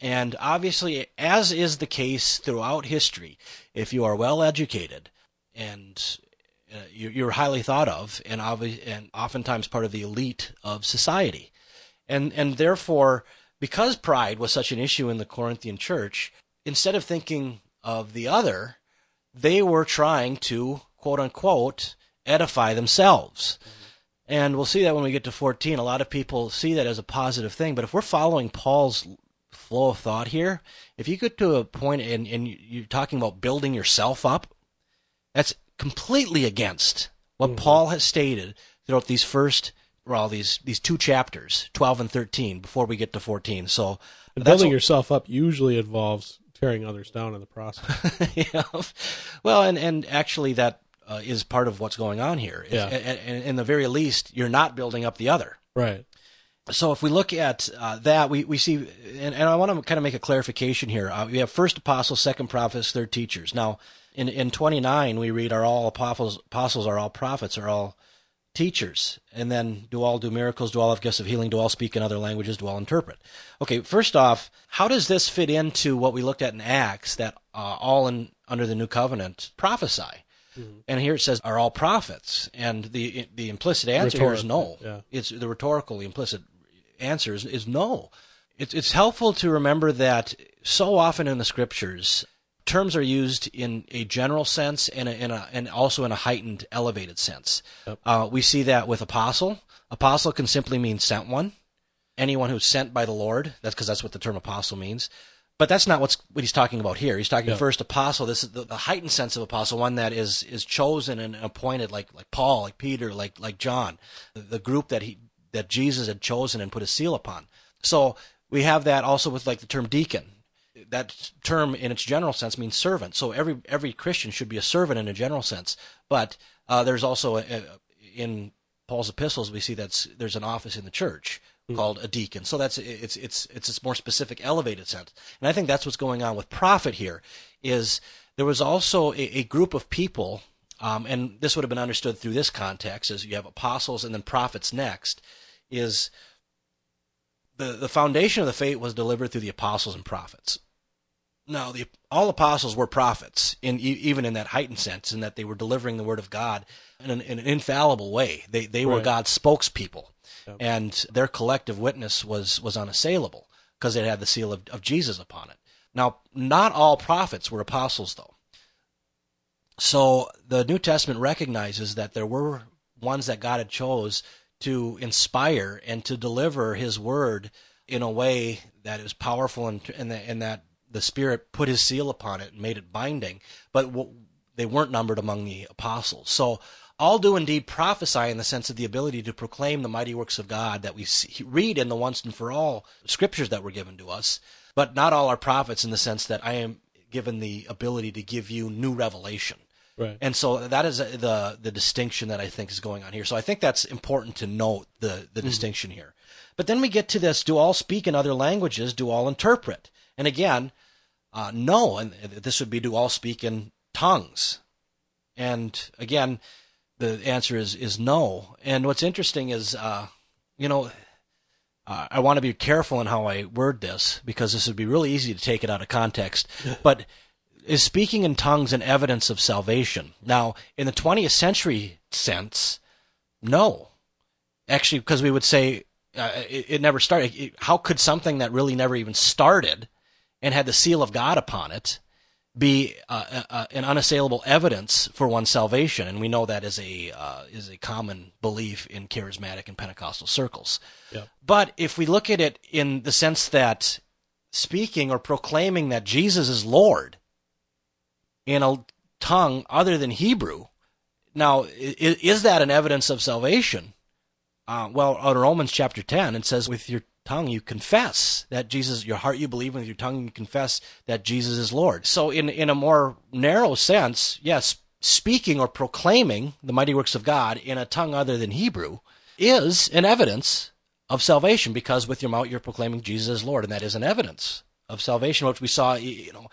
Speaker 2: And obviously, as is the case throughout history, if you are well educated and uh, you're highly thought of and, obvi- and oftentimes part of the elite of society, and and therefore, because pride was such an issue in the Corinthian church, instead of thinking of the other, they were trying to quote unquote edify themselves. Mm-hmm. And we'll see that when we get to 14. A lot of people see that as a positive thing, but if we're following Paul's flow of thought here, if you get to a point and, and you're talking about building yourself up, that's completely against what mm-hmm. Paul has stated throughout these first, well, these these two chapters, twelve and thirteen, before we get to fourteen. So
Speaker 1: building what, yourself up usually involves tearing others down in the process. (laughs)
Speaker 2: yeah. Well, and and actually that uh, is part of what's going on here.
Speaker 1: Yeah.
Speaker 2: And in the very least, you're not building up the other.
Speaker 1: Right.
Speaker 2: So if we look at uh, that, we, we see, and, and I want to kind of make a clarification here. Uh, we have first apostles, second prophets, third teachers. Now, in, in 29, we read, are all apostles, apostles, are all prophets, are all teachers? And then, do all do miracles? Do all have gifts of healing? Do all speak in other languages? Do all interpret? Okay, first off, how does this fit into what we looked at in Acts that uh, all in under the new covenant prophesy? Mm-hmm. And here it says, "Are all prophets?" And the the implicit answer here is no.
Speaker 1: Yeah.
Speaker 2: It's the rhetorical, the implicit answer is, is no. It's it's helpful to remember that so often in the scriptures, terms are used in a general sense and, a, in a, and also in a heightened, elevated sense. Yep. Uh, we see that with apostle. Apostle can simply mean sent one. Anyone who's sent by the Lord. That's because that's what the term apostle means. But that's not what's what he's talking about here. He's talking first apostle. This is the, the, heightened sense of apostle, one that is is chosen and appointed, like like Paul, like Peter, like like John, the, the group that he that Jesus had chosen and put a seal upon. So we have that also with like the term deacon that term in its general sense means servant. So every every Christian should be a servant in a general sense. But uh, there's also a, a, in Paul's epistles we see that there's an office in the church mm. called a deacon. So that's it's it's it's a more specific, elevated sense. And I think that's what's going on with prophet here. Is there was also a, a group of people, um, and this would have been understood through this context, as you have apostles and then prophets next. Is the, the foundation of the faith was delivered through the apostles and prophets. Now, the, all apostles were prophets, in, even in that heightened sense, in that they were delivering the word of God in an, in an infallible way. They, they right. were God's spokespeople, yep. and their collective witness was, was unassailable because it had the seal of, of Jesus upon it. Now, not all prophets were apostles, though. So the New Testament recognizes that there were ones that God had chose to inspire and to deliver His word in a way that is powerful and, and, and that the Spirit put His seal upon it and made it binding, but they weren't numbered among the apostles. So all do indeed prophesy in the sense of the ability to proclaim the mighty works of God that we see, read in the once and for all scriptures that were given to us, but not all are prophets in the sense that I am given the ability to give you new revelation.
Speaker 1: Right.
Speaker 2: And so that is the the distinction that I think is going on here. So I think that's important to note the the mm-hmm. distinction here. But then we get to this: Do all speak in other languages? Do all interpret? And again, uh, no, and this would be do all speak in tongues? And again, the answer is is no. And what's interesting is, uh, you know, uh, I want to be careful in how I word this because this would be really easy to take it out of context. (laughs) but is speaking in tongues an evidence of salvation? Now, in the 20th century sense, no. Actually, because we would say uh, it, it, never started. It, how could something that really never even started and had the seal of God upon it be uh, uh, an unassailable evidence for one's salvation, and we know that is a uh, is a common belief in charismatic and Pentecostal circles.
Speaker 1: Yeah.
Speaker 2: But if we look at it in the sense that speaking or proclaiming that Jesus is Lord in a tongue other than Hebrew, now is, is that an evidence of salvation? Uh, well, out of Romans chapter ten, it says, "With your tongue you confess that Jesus, your heart you believe, with your tongue you confess that Jesus is Lord. So, in, in a more narrow sense, yes, speaking or proclaiming the mighty works of God in a tongue other than Hebrew is an evidence of salvation because with your mouth you're proclaiming Jesus as Lord, and that is an evidence of salvation, which we saw, you know,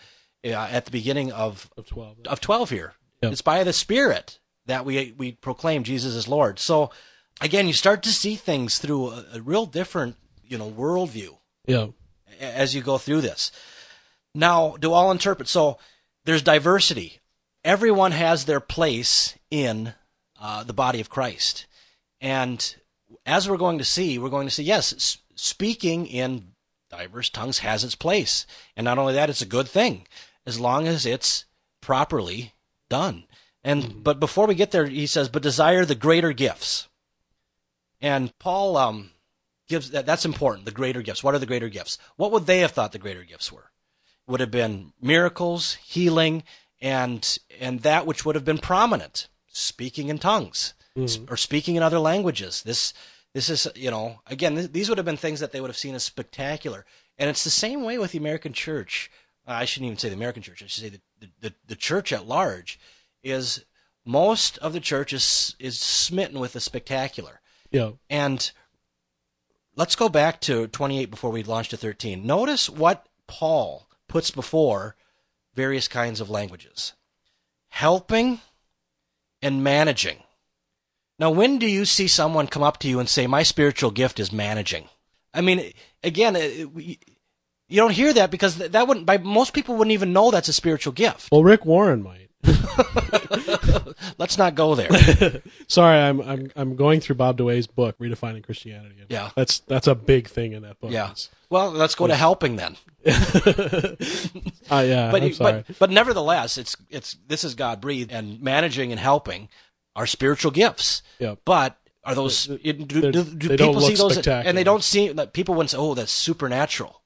Speaker 2: uh, at the beginning of
Speaker 1: of twelve
Speaker 2: of twelve here. Yep. It's by the Spirit that we we proclaim Jesus as Lord. So again, you start to see things through a, a real different you know worldview.
Speaker 1: Yeah.
Speaker 2: As you go through this, now do all interpret? So there's diversity. Everyone has their place in uh, the body of Christ, and as we're going to see, we're going to see yes, speaking in diverse tongues has its place, and not only that, it's a good thing as long as it's properly done. And mm-hmm. but before we get there, he says, "But desire the greater gifts." And Paul um, gives that, that's important. The greater gifts. What are the greater gifts? What would they have thought the greater gifts were? Would have been miracles, healing, and and that which would have been prominent, speaking in tongues
Speaker 1: Mhm.
Speaker 2: or speaking in other languages. This this is you know again th- these would have been things that they would have seen as spectacular. And it's the same way with the American church. I shouldn't even say the American church. I should say the the, the, the church at large is most of the church is is smitten with the spectacular.
Speaker 1: Yeah.
Speaker 2: And let's go back to 28 before we launch to 13. Notice what Paul puts before various kinds of languages helping and managing. Now, when do you see someone come up to you and say, My spiritual gift is managing? I mean, again, we- you don't hear that because that wouldn't, by most people wouldn't even know that's a spiritual gift.
Speaker 1: Well, Rick Warren might. (laughs) (laughs)
Speaker 2: Let's not go there. (laughs)
Speaker 1: Sorry, I'm I'm I'm going through Bob DeWaay's book, Redefining Christianity.
Speaker 2: Yeah.
Speaker 1: That's that's a big thing in that book.
Speaker 2: Yeah. Well, let's go to helping then.
Speaker 1: Uh, yeah.
Speaker 2: but
Speaker 1: I'm sorry.
Speaker 2: but but nevertheless, it's it's this is God breathed, and managing and helping are spiritual gifts.
Speaker 1: Yep.
Speaker 2: But are those do, do, do people see those and they don't see that people wouldn't say, "Oh, that's supernatural,"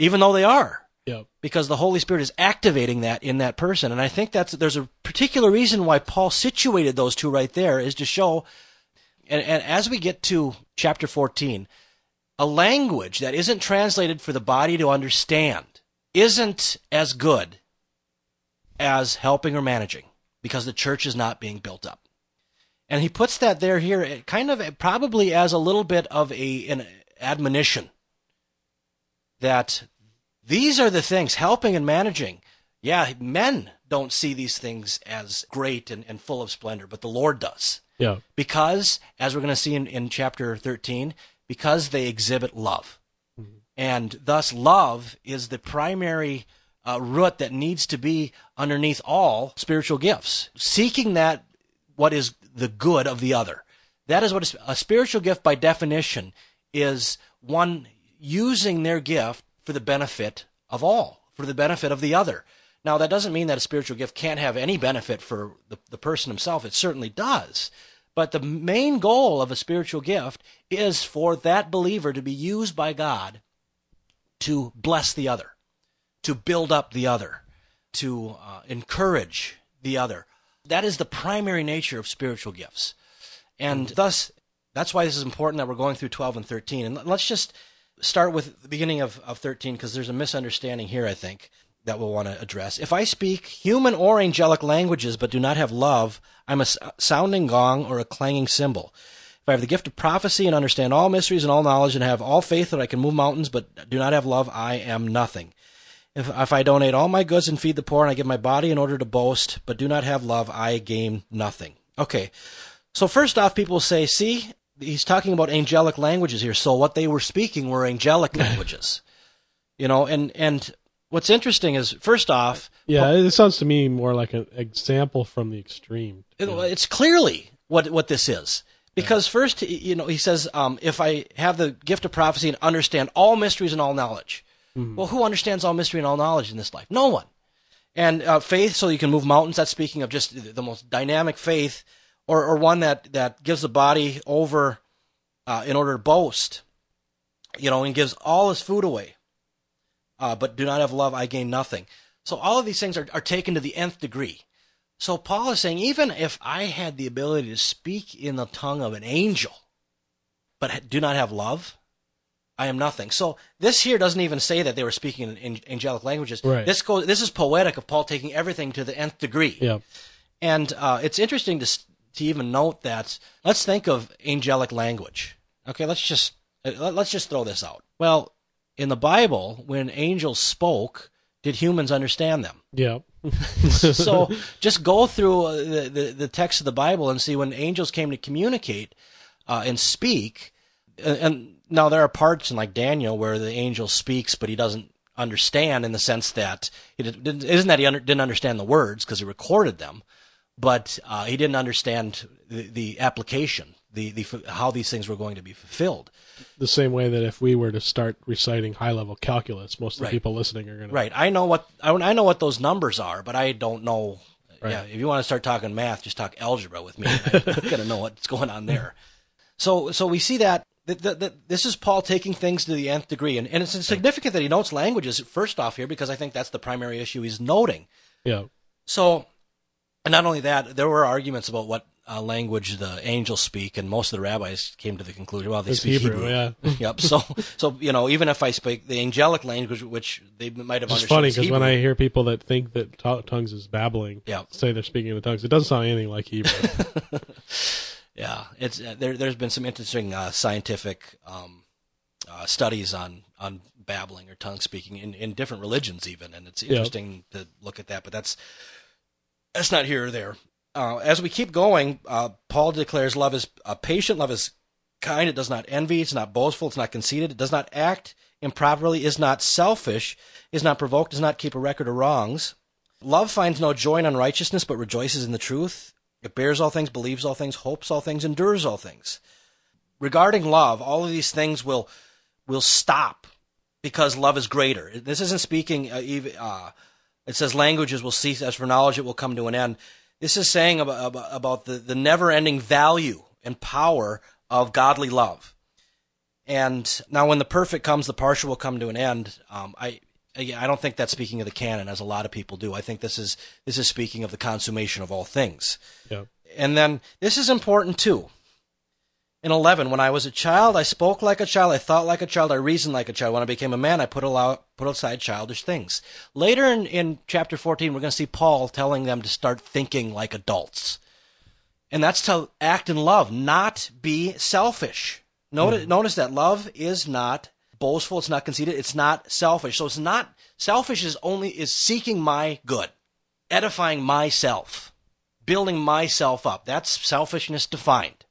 Speaker 2: even though they are,
Speaker 1: Yep.
Speaker 2: because the Holy Spirit is activating that in that person. And I think that's there's a particular reason why Paul situated those two right there is to show. And, and as we get to chapter 14, a language that isn't translated for the body to understand isn't as good as helping or managing because the church is not being built up. And he puts that there here kind of probably as a little bit of a an admonition that these are the things helping and managing. Yeah, men don't see these things as great and, and full of splendor, but the Lord does
Speaker 1: Yeah.
Speaker 2: because, as we're going to see in, in chapter 13, because they exhibit love. And thus, love is the primary uh, root that needs to be underneath all spiritual gifts. Seeking that, what is the good of the other. That is what a, a spiritual gift, by definition, is one using their gift for the benefit of all, for the benefit of the other. Now, that doesn't mean that a spiritual gift can't have any benefit for the, the person himself. It certainly does. But the main goal of a spiritual gift is for that believer to be used by God to bless the other, to build up the other, to uh, encourage the other. That is the primary nature of spiritual gifts. And thus, that's why this is important that we're going through 12 and 13. And let's just start with the beginning of, of 13 because there's a misunderstanding here, I think, that we'll want to address. If I speak human or angelic languages but do not have love, I'm a sounding gong or a clanging cymbal. If I have the gift of prophecy and understand all mysteries and all knowledge and have all faith that I can move mountains but do not have love, I am nothing. If, if I donate all my goods and feed the poor and I give my body in order to boast but do not have love, I gain nothing. Okay. So first off, people say, see, he's talking about angelic languages here. So what they were speaking were angelic (laughs) languages. You know, and, and what's interesting is, first off,
Speaker 1: Yeah. It sounds to me more like an example from the extreme.
Speaker 2: it, it's clearly what, what this is. Because first, you know, he says, um, if I have the gift of prophecy and understand all mysteries and all knowledge. Well, who understands all mystery and all knowledge in this life? No one. And uh, faith, so you can move mountains. That's speaking of just the most dynamic faith, or, or one that, that gives the body over uh, in order to boast, you know, and gives all his food away. Uh, but do not have love, I gain nothing. So all of these things are, are taken to the nth degree. So Paul is saying, even if I had the ability to speak in the tongue of an angel, but do not have love, I am nothing. So this here doesn't even say that they were speaking in, angelic languages.
Speaker 1: Right.
Speaker 2: This goes. This is poetic of Paul taking everything to the nth degree.
Speaker 1: Yeah.
Speaker 2: And uh, it's interesting to to even note that. Let's think of angelic language. Okay, let's just let- let's just throw this out. Well, in the Bible, when angels spoke, did humans understand them?
Speaker 1: Yeah. (laughs)
Speaker 2: so (laughs) just go through uh, the, the, the text of the Bible and see when angels came to communicate uh, and speak. And, and now there are parts in like Daniel where the angel speaks, but he doesn't understand in the sense that he didn't, isn't that he under, didn't understand the words because he recorded them, but uh, he didn't understand the, the application, the, the how these things were going to be fulfilled.
Speaker 1: the same way that if we were to start reciting high level calculus, most of the
Speaker 2: Right.
Speaker 1: people listening are going to.
Speaker 2: Right. I know what I, I know what those numbers are, but I don't know.
Speaker 1: Right.
Speaker 2: Yeah, if you want to start talking math, just talk algebra with me. I'm going to know what's going on there. So, so we see that that, that, that this is Paul taking things to the nth degree, and, and it's significant that he notes languages first off here because I think that's the primary issue he's noting.
Speaker 1: Yeah.
Speaker 2: So, and not only that, there were arguments about what uh, language the angels speak, and most of the rabbis came to the conclusion, well, they
Speaker 1: It's
Speaker 2: speak
Speaker 1: Hebrew,
Speaker 2: Hebrew.
Speaker 1: yeah. (laughs)
Speaker 2: yep. So, so you know, even if I speak the angelic language, which they might have
Speaker 1: It's
Speaker 2: understood,
Speaker 1: funny because when I hear people that think that to- tongues is babbling,
Speaker 2: Yeah.
Speaker 1: say they're speaking in the tongues, it doesn't sound anything like Hebrew. (laughs)
Speaker 2: Yeah, it's uh, there. There's been some interesting uh, scientific um, uh, studies on on babbling or tongue speaking in, in different religions, even, and it's interesting to look at that. But that's that's not here or there. Uh, as we keep going, uh, Paul declares love is uh, patient, love is kind, it does not envy, it's not boastful, it's not conceited, it does not act improperly, is not selfish, is not provoked, does not keep a record of wrongs. Love finds no joy in unrighteousness, but rejoices in the truth. It bears all things, believes all things, hopes all things, endures all things. Regarding love, all of these things will will stop because love is greater. This isn't speaking. Uh, even, uh, it says languages will cease as for knowledge it will come to an end. This is saying about, about, about the, the never ending value and power of godly love. And now, when the perfect comes, the partial will come to an end. Um, I again, I don't think that's speaking of the canon, as a lot of people do. I think this is this is speaking of the consummation of all things.
Speaker 1: yeah.
Speaker 2: And then this is important too. In 11, when I was a child, I spoke like a child, I thought like a child, I reasoned like a child. When I became a man, I put, allow, put aside childish things. Later in, in chapter 14, we're going to see Paul telling them to start thinking like adults. And that's to act in love, not be selfish. Notice, hmm. notice that love is not boastful, it's not conceited, it's not selfish. So it's not selfish is only is seeking my good, edifying myself, building myself up. That's selfishness defined.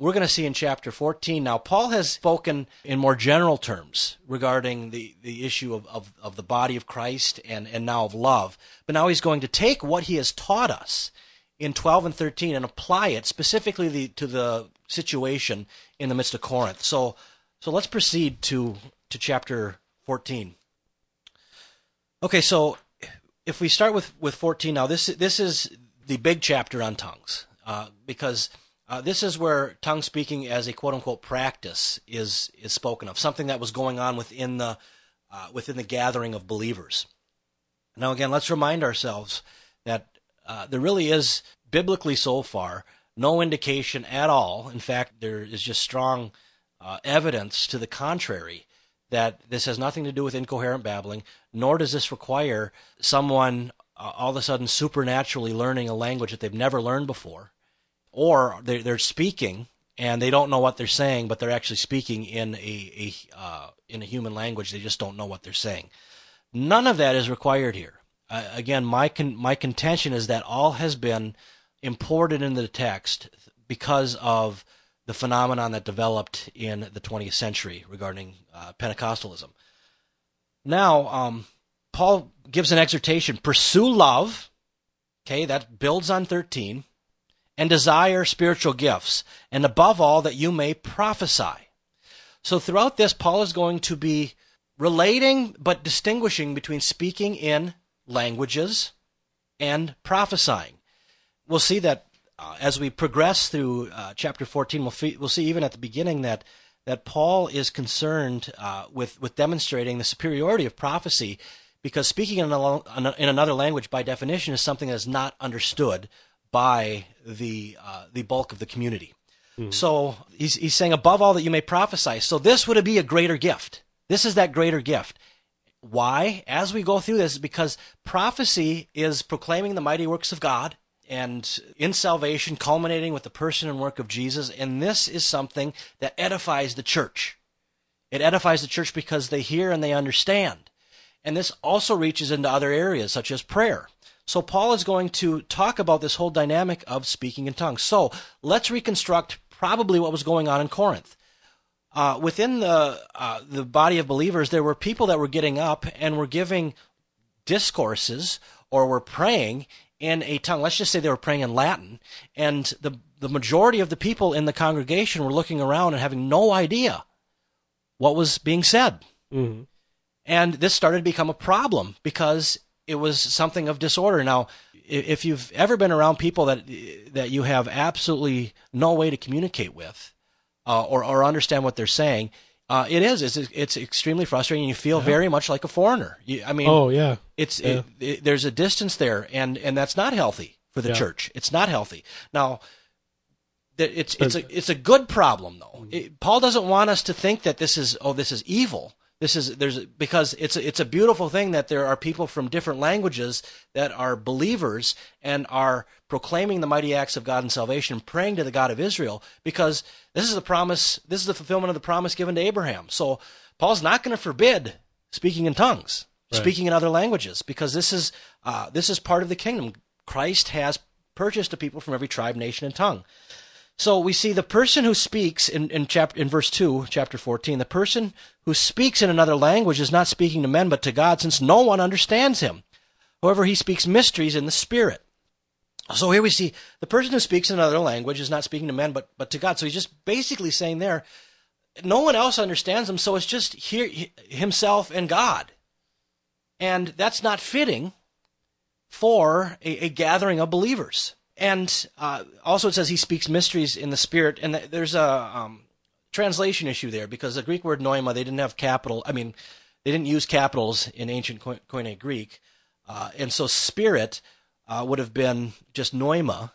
Speaker 2: We're going to see in chapter 14 now, Paul has spoken in more general terms regarding the, the issue of, of, of the body of Christ and, and now of love. But now he's going to take what he has taught us in 12 and 13 and apply it specifically the, to the situation in the midst of Corinth. So, so let's proceed to, to chapter 14. Okay, so if we start with, with 14 now, this, this is the big chapter on tongues uh, because uh, this is where tongue speaking as a quote unquote practice is, is spoken of, something that was going on within the, uh, within the gathering of believers. Now, again, let's remind ourselves that uh, there really is, biblically so far, no indication at all. In fact, there is just strong uh, evidence to the contrary that this has nothing to do with incoherent babbling, nor does this require someone uh, all of a sudden supernaturally learning a language that they've never learned before, or they're, they're speaking and they don't know what they're saying, but they're actually speaking in a, a uh, in a human language. They just don't know what they're saying. None of that is required here. Uh, again, my con- my contention is that all has been imported into the text because of the phenomenon that developed in the 20th century regarding uh, Pentecostalism. Now, um, Paul gives an exhortation: pursue love. Okay, that builds on 13, and desire spiritual gifts, and above all that you may prophesy. So throughout this, Paul is going to be relating but distinguishing between speaking in languages and prophesying. We'll see that uh, as we progress through uh, chapter 14, we'll, we'll see even at the beginning that that Paul is concerned uh, with with demonstrating the superiority of prophecy, because speaking in, a, in another language by definition is something that is not understood by the uh, the bulk of the community. So he's, he's saying, above all that you may prophesy. So this would be a greater gift. This is that greater gift. Why? As we go through this, because prophecy is proclaiming the mighty works of God and in salvation, culminating with the person and work of Jesus. And this is something that edifies the church. It edifies the church because they hear and they understand. And this also reaches into other areas, such as prayer. So Paul is going to talk about this whole dynamic of speaking in tongues. So let's reconstruct probably what was going on in Corinth. Uh, within the uh, the body of believers, there were people that were getting up and were giving discourses or were praying in a tongue. Let's just say they were praying in Latin, and the the majority of the people in the congregation were looking around and having no idea what was being said.
Speaker 1: hmm
Speaker 2: And this started to become a problem because it was something of disorder. Now, if you've ever been around people that that you have absolutely no way to communicate with, uh, or or understand what they're saying. Uh, it is. It's it's extremely frustrating. You feel very much like a foreigner. You, I mean,
Speaker 1: Oh yeah.
Speaker 2: it's
Speaker 1: Yeah.
Speaker 2: it, it, there's a distance there, and and that's not healthy for the
Speaker 1: Yeah.
Speaker 2: church. It's not healthy. Now, it's it's a it's a good problem though. It, Paul doesn't want us to think that this is oh this is evil. This is there's because it's a, it's a beautiful thing that there are people from different languages that are believers and are proclaiming the mighty acts of God and salvation, praying to the God of Israel because this is the promise. This is the fulfillment of the promise given to Abraham. So Paul's not going to forbid speaking in tongues,
Speaker 1: Right.
Speaker 2: speaking in other languages, because this is uh, this is part of the kingdom. Christ has purchased a people from every tribe, nation, and tongue. So we see the person who speaks in, in chapter in verse two, chapter fourteen, the person who speaks in another language is not speaking to men but to God, since no one understands him. However, he speaks mysteries in the spirit. So here we see the person who speaks in another language is not speaking to men but, but to God. So he's just basically saying there, no one else understands him, so it's just he, himself and God. And that's not fitting for a, a gathering of believers. And uh, also, it says he speaks mysteries in the spirit. And th- there's a um, translation issue there because the Greek word pneuma, they didn't have capital. I mean, they didn't use capitals in ancient Koine Greek. Uh, and so spirit uh, would have been just pneuma.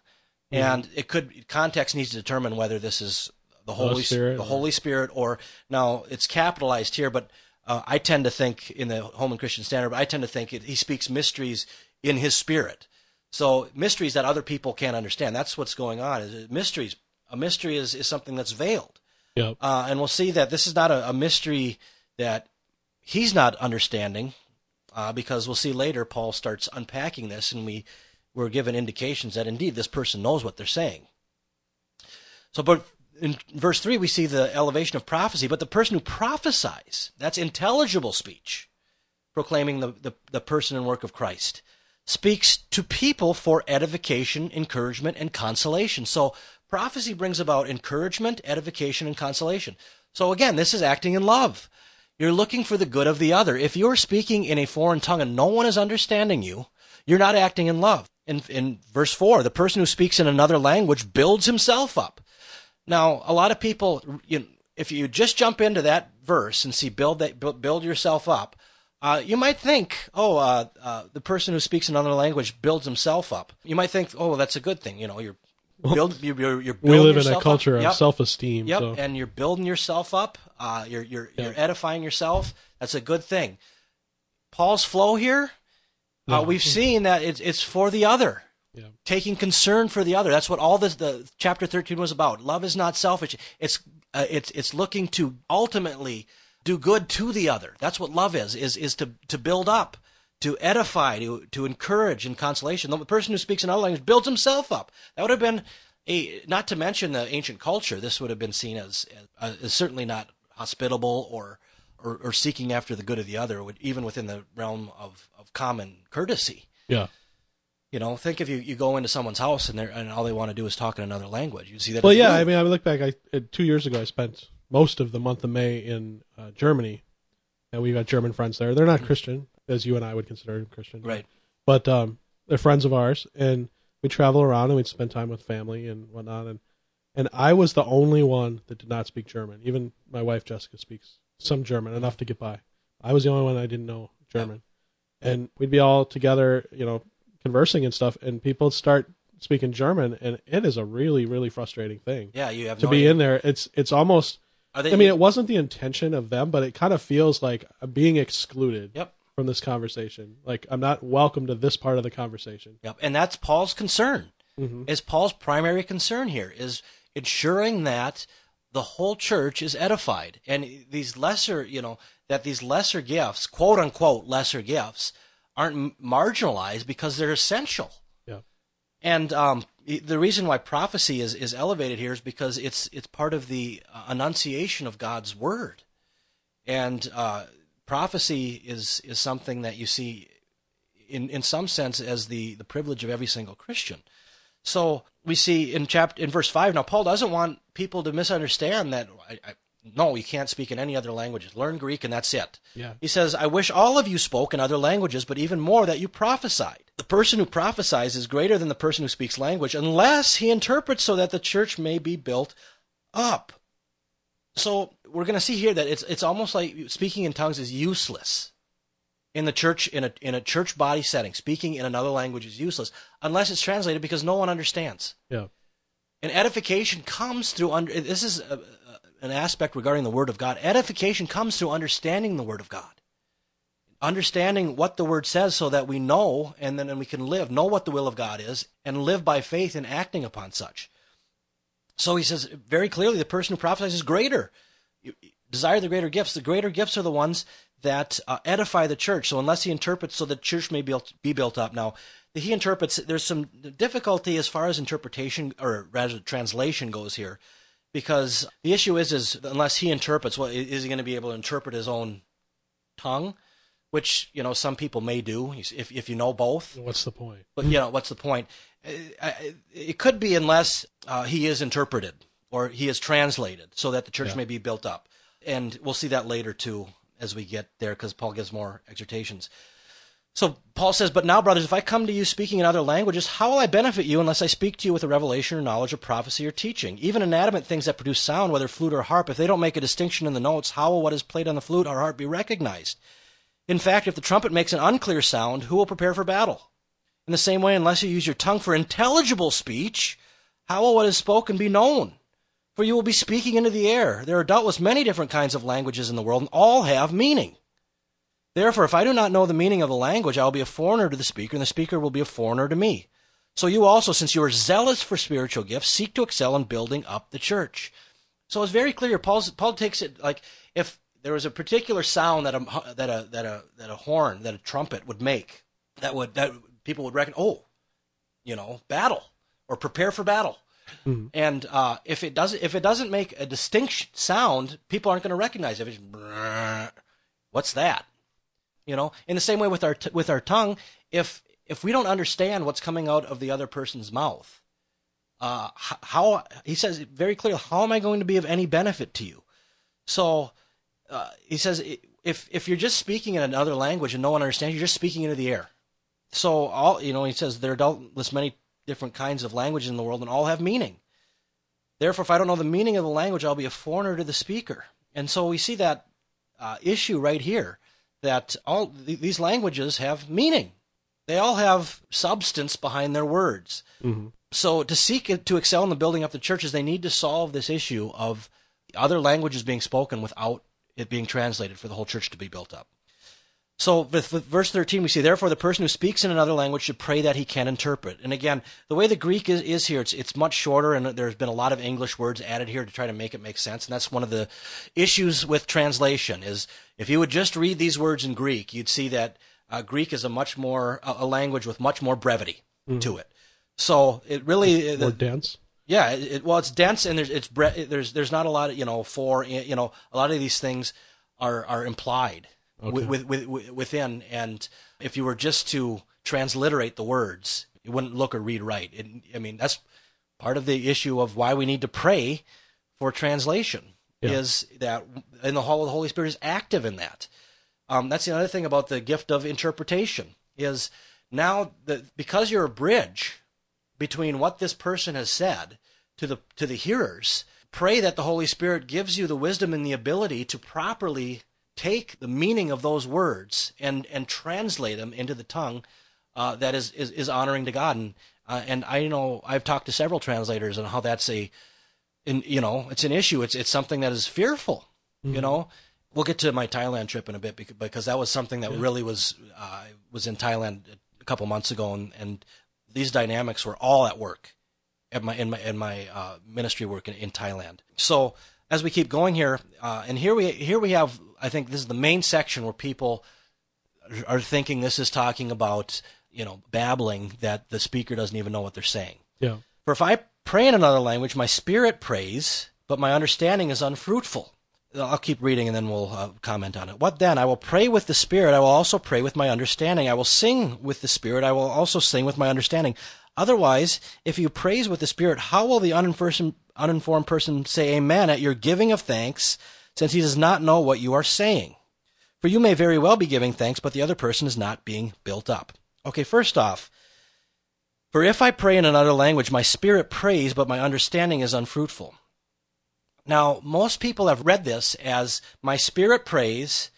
Speaker 2: And it could context needs to determine whether this is the Holy
Speaker 1: Spirit
Speaker 2: the
Speaker 1: or-
Speaker 2: Holy Spirit, or now it's capitalized here, but uh, I tend to think in the Holman Christian Standard, but I tend to think it, he speaks mysteries in his spirit. So mysteries that other people can't understand. That's what's going on. Is mysteries? A mystery is, is something that's veiled,
Speaker 1: Yep.
Speaker 2: uh, and we'll see that this is not a, a mystery that he's not understanding, uh, because we'll see later Paul starts unpacking this, and we we're given indications that indeed this person knows what they're saying. So, but in verse 3, we see the elevation of prophecy, but the person who prophesies, that's intelligible speech, proclaiming the, the, the person and work of Christ, speaks to people for edification, encouragement, and consolation. So, prophecy brings about encouragement, edification, and consolation. So, again, this is acting in love. You're looking for the good of the other. If you're speaking in a foreign tongue and no one is understanding you, you're not acting in love. In, in verse 4, the person who speaks in another language builds himself up. Now, a lot of people, you know, if you just jump into that verse and see build that build, build yourself up, uh, you might think, oh, uh, uh, the person who speaks another language builds himself up. You might think, oh, that's a good thing. You know, you're build, you're, you're, you're
Speaker 1: We live in a culture of
Speaker 2: Yep.
Speaker 1: self-esteem.
Speaker 2: Yep,
Speaker 1: so.
Speaker 2: and you're building yourself up. Uh, you're you're you're edifying yourself. That's a good thing. Paul's flow here, uh,
Speaker 1: Yeah.
Speaker 2: we've seen that it's it's for the other,
Speaker 1: Yeah.
Speaker 2: taking concern for the other. That's what all this the chapter thirteen was about. Love is not selfish. It's uh, it's it's looking to ultimately do good to the other. That's what love is is is to to build up. To edify, to to encourage, and consolation. The person who speaks another language builds himself up. That would have been a not to mention the ancient culture. This would have been seen as, as, as certainly not hospitable or, or or seeking after the good of the other, even within the realm of, of common courtesy.
Speaker 1: yeah.
Speaker 2: You know, think if you, you go into someone's house and they and all they want to do is talk in another language. You see that.
Speaker 1: Well, yeah. I mean, I look back. I uh, two years ago, I spent most of the month of May in uh, Germany, and we've got German friends there. They're not Christian, as you and I would consider them Christian,
Speaker 2: Mm-hmm. right.
Speaker 1: But um, they're friends of ours, and we travel around and we'd spend time with family and whatnot. And and I was the only one that did not speak German. Even my wife Jessica speaks some German, enough to get by. I was the only one I didn't know German, and we'd be all together, you know, conversing and stuff, and people start speaking German, and it is a really really frustrating thing
Speaker 2: Yeah, you have
Speaker 1: to
Speaker 2: no
Speaker 1: be
Speaker 2: idea.
Speaker 1: in there. It's it's almost.
Speaker 2: They,
Speaker 1: I mean, it wasn't the intention of them, but it kind of feels like I'm being excluded
Speaker 2: Yep.
Speaker 1: from this conversation. Like I'm not welcome to this part of the conversation.
Speaker 2: Yep, and that's Paul's concern.
Speaker 1: Mhm.
Speaker 2: Is Paul's primary concern here is ensuring that the whole church is edified, and these lesser, you know, that these lesser gifts, quote unquote lesser gifts, aren't marginalized because they're essential.
Speaker 1: Yeah.
Speaker 2: And um, the reason why prophecy is, is elevated here is because it's it's part of the uh, enunciation of God's word, and uh, prophecy is is something that you see in in some sense as the the privilege of every single Christian. So we see in chapter in verse five. Now Paul doesn't want people to misunderstand that. I, I, no, you can't speak in any other languages. Learn Greek and that's it.
Speaker 1: Yeah.
Speaker 2: He says, I wish all of you spoke in other languages, but even more that you prophesied. The person who prophesies is greater than the person who speaks language, unless he interprets so that the church may be built up. So we're going to see here that it's it's almost like speaking in tongues is useless in the church in a in a church body setting. Speaking in another language is useless unless it's translated because no one understands.
Speaker 1: Yeah.
Speaker 2: And edification comes through under. This is a, an aspect regarding the Word of God. Edification comes through understanding the Word of God, understanding what the Word says, so that we know, and then and we can live, know what the will of God is, and live by faith in acting upon such. So he says very clearly, the person who prophesies is greater. Desire the greater gifts. The greater gifts are the ones that uh, edify the church. So unless he interprets so the church may built, be built up. Now, he interprets, there's some difficulty as far as interpretation, or rather translation goes here, because the issue is, is unless he interprets, well, is he going to be able to interpret his own tongue? Which, you know, some people may do, if, if you know both.
Speaker 1: What's the point?
Speaker 2: But, you know, what's the point? It could be unless uh, he is interpreted or he is translated so that the church yeah. may be built up. And we'll see that later too as we get there because Paul gives more exhortations. So Paul says, But now, brothers, if I come to you speaking in other languages, how will I benefit you unless I speak to you with a revelation or knowledge or prophecy or teaching? Even inanimate things that produce sound, whether flute or harp, if they don't make a distinction in the notes, how will what is played on the flute or harp be recognized? In fact, if the trumpet makes an unclear sound, who will prepare for battle? In the same way, unless you use your tongue for intelligible speech, how will what is spoken be known? For you will be speaking into the air. There are doubtless many different kinds of languages in the world, and all have meaning. Therefore, if I do not know the meaning of the language, I will be a foreigner to the speaker, and the speaker will be a foreigner to me. So you also, since you are zealous for spiritual gifts, seek to excel in building up the church. So it's very clear. Paul's, Paul takes it like if there was a particular sound that a that a that a that a horn that a trumpet would make that would that people would reckon, oh, you know, battle or prepare for battle. Mm-hmm. And uh, if it doesn't if it doesn't make a distinct sound, people aren't going to recognize it. It's, what's that? You know, in the same way with our t- with our tongue, if if we don't understand what's coming out of the other person's mouth, uh, how he says very clearly, how am I going to be of any benefit to you? So uh, he says, if if you're just speaking in another language and no one understands, you're just speaking into the air. So all you know, he says there are doubtless many different kinds of languages in the world, and all have meaning. Therefore, if I don't know the meaning of the language, I'll be a foreigner to the speaker. And so we see that uh, issue right here that all th- these languages have meaning. They all have substance behind their words. Mm-hmm. So to seek to excel in the building up the churches, they need to solve this issue of other languages being spoken without it being translated for the whole church to be built up. So with, with, verse 13, we see, therefore, the person who speaks in another language should pray that he can interpret. And again, the way the Greek is, is here, it's, it's much shorter, and there's been a lot of English words added here to try to make it make sense. And that's one of the issues with translation is if you would just read these words in Greek, you'd see that uh, Greek is a much more, a, a, language with much more brevity mm-hmm. to it. So it really...
Speaker 1: more dense?
Speaker 2: Yeah, it, well, it's dense and there's, it's, there's, there's not a lot of, you know, for, you know, a lot of these things are, are implied okay. with, with, with, within. And if you were just to transliterate the words, it wouldn't look or read right. It, I mean, that's part of the issue of why we need to pray for translation yeah. is that in the hall of the Holy Spirit is active in that. Um, that's the other thing about the gift of interpretation is now that because you're a bridge between what this person has said to the to the hearers, pray that the Holy Spirit gives you the wisdom and the ability to properly take the meaning of those words and and translate them into the tongue uh, that is, is, is honoring to God. And uh, and I know I've talked to several translators on how that's a, in, you know, it's an issue. It's it's something that is fearful. Mm-hmm. You know, we'll get to my Thailand trip in a bit because, because that was something that yeah. really was uh, was in Thailand a couple months ago, and, and these dynamics were all at work at my in my in my uh, ministry work in, in Thailand. So as we keep going here, uh, and here we here we have, I think this is the main section where people are thinking this is talking about you know babbling that the speaker doesn't even know what they're saying.
Speaker 1: Yeah.
Speaker 2: For if I pray in another language, my spirit prays, but my understanding is unfruitful. I'll keep reading and then we'll uh, comment on it. What then? I will pray with the Spirit. I will also pray with my understanding. I will sing with the Spirit. I will also sing with my understanding. Otherwise, if you praise with the Spirit, how will the uninformed person say amen at your giving of thanks, since he does not know what you are saying? For you may very well be giving thanks, but the other person is not being built up. Okay, first off, for if I pray in another language, my spirit prays, but my understanding is unfruitful. Now, most people have read this as my spirit prays,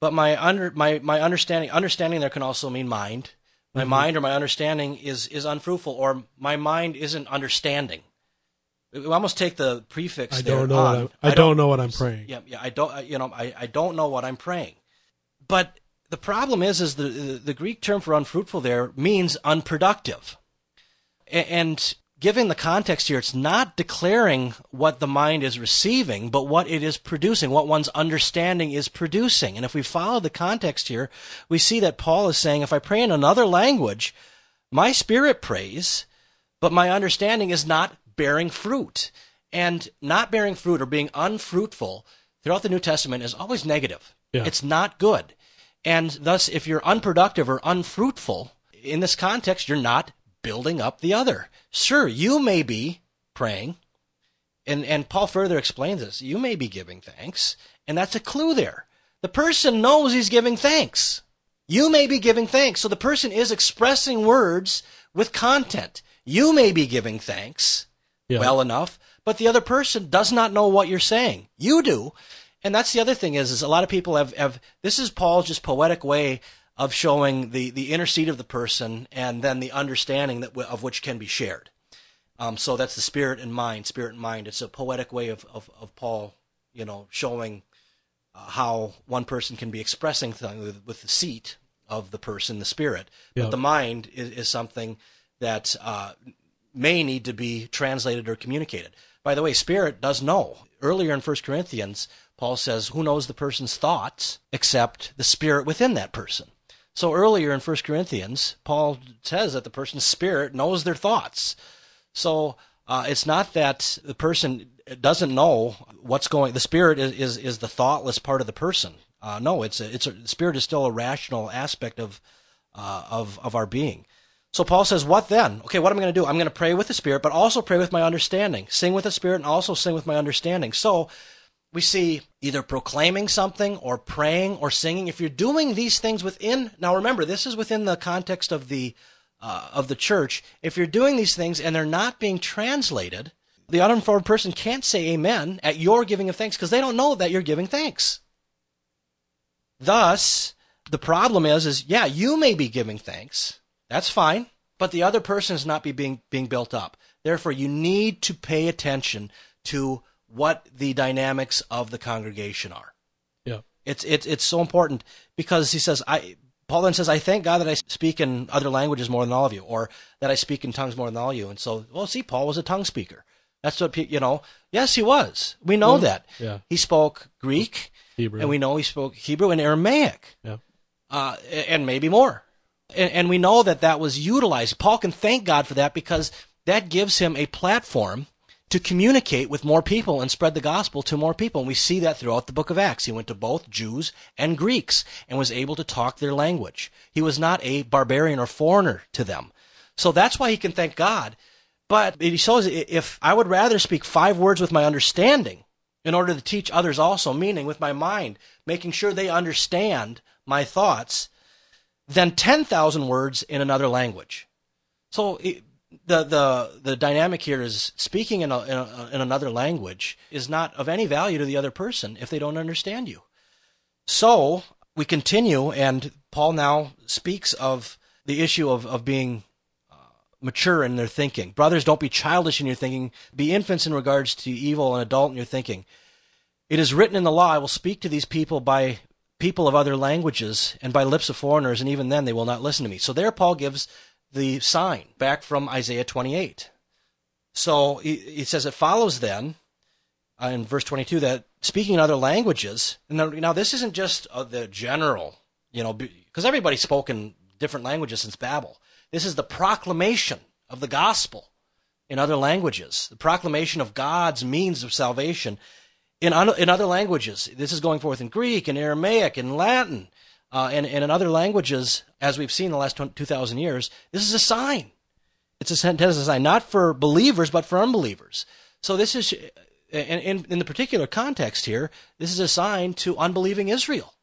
Speaker 2: but my under my, my understanding understanding there can also mean mind. My mm-hmm. mind or my understanding is is unfruitful, or my mind isn't understanding. We almost take the prefix.
Speaker 1: I don't know. What I'm, I, I don't, don't know what I'm praying.
Speaker 2: Yeah, yeah. I don't. You know, I, I don't know what I'm praying. But the problem is, is the the Greek term for unfruitful there means unproductive, and given the context here, it's not declaring what the mind is receiving, but what it is producing, what one's understanding is producing. And if we follow the context here, we see that Paul is saying, if I pray in another language, my spirit prays, but my understanding is not bearing fruit. And not bearing fruit or being unfruitful throughout the New Testament is always negative. Yeah. It's not good. And thus, if you're unproductive or unfruitful, in this context, you're not building up the other. Sure, you may be praying, and, and Paul further explains this. You may be giving thanks, and that's a clue there. The person knows he's giving thanks. You may be giving thanks. So the person is expressing words with content. You may be giving thanks yeah. well enough, but the other person does not know what you're saying. You do. And that's the other thing is, is a lot of people have, have this is Paul's just poetic way of showing the, the inner seat of the person and then the understanding that of which can be shared. Um, so that's the spirit and mind, spirit and mind. It's a poetic way of, of, of Paul, you know, showing uh, how one person can be expressing things with, with, the seat of the person, the spirit. But the mind is, is something that uh, may need to be translated or communicated. By the way, spirit does know. Earlier in 1 Corinthians, Paul says, Who knows the person's thoughts except the spirit within that person? So earlier in 1 Corinthians, Paul says that the person's spirit knows their thoughts. So uh, it's not that the person doesn't know what's going. The spirit is is, is the thoughtless part of the person. Uh, no, it's a, it's a, spirit is still a rational aspect of uh, of of our being. So Paul says, "What then? Okay, what am I going to do? I'm going to pray with the spirit, but also pray with my understanding. Sing with the spirit, and also sing with my understanding." So we see either proclaiming something or praying or singing. If you're doing these things within, now remember, this is within the context of the uh, of the church. If you're doing these things and they're not being translated, the uninformed person can't say amen at your giving of thanks because they don't know that you're giving thanks. Thus, the problem is, is yeah, you may be giving thanks. That's fine, but the other person is not be being being built up. Therefore, you need to pay attention to what the dynamics of the congregation are.
Speaker 1: Yeah.
Speaker 2: It's it's it's so important because he says I Paul then says I thank God that I speak in other languages more than all of you or that I speak in tongues more than all of you. And so, well, see Paul was a tongue speaker. That's what you know. Yes, he was. We know that.
Speaker 1: Yeah.
Speaker 2: He spoke Greek,
Speaker 1: Hebrew,
Speaker 2: and we know he spoke Hebrew and Aramaic.
Speaker 1: Yeah.
Speaker 2: Uh, and maybe more. And, and we know that that was utilized. Paul can thank God for that because that gives him a platform to communicate with more people and spread the gospel to more people. And we see that throughout the book of Acts. He went to both Jews and Greeks and was able to talk their language. He was not a barbarian or foreigner to them. So that's why he can thank God. But he shows if I would rather speak five words with my understanding in order to teach others also, meaning with my mind, making sure they understand my thoughts, than 10,000 words in another language. So the the the dynamic here is speaking in, a, in, a, in another language is not of any value to the other person if they don't understand you. So we continue, and Paul now speaks of the issue of of being uh, mature in their thinking. Brothers, don't be childish in your thinking. Be infants in regards to evil and adult in your thinking. It is written in the law, I will speak to these people by people of other languages and by lips of foreigners, and even then they will not listen to me. So there Paul gives the sign back from Isaiah 28. So he, says it follows then uh, in verse 22 that speaking in other languages, now, now this isn't just uh, the general, you know, because everybody spoke in different languages since Babel. This is the proclamation of the gospel in other languages, the proclamation of God's means of salvation in, in other languages. This is going forth in Greek and Aramaic and Latin uh, and, and in other languages, as we've seen in the last 2,000 years, this is a sign. It's a sentence, a sign, not for believers, but for unbelievers. So this is, in, in, in the particular context here, this is a sign to unbelieving Israel.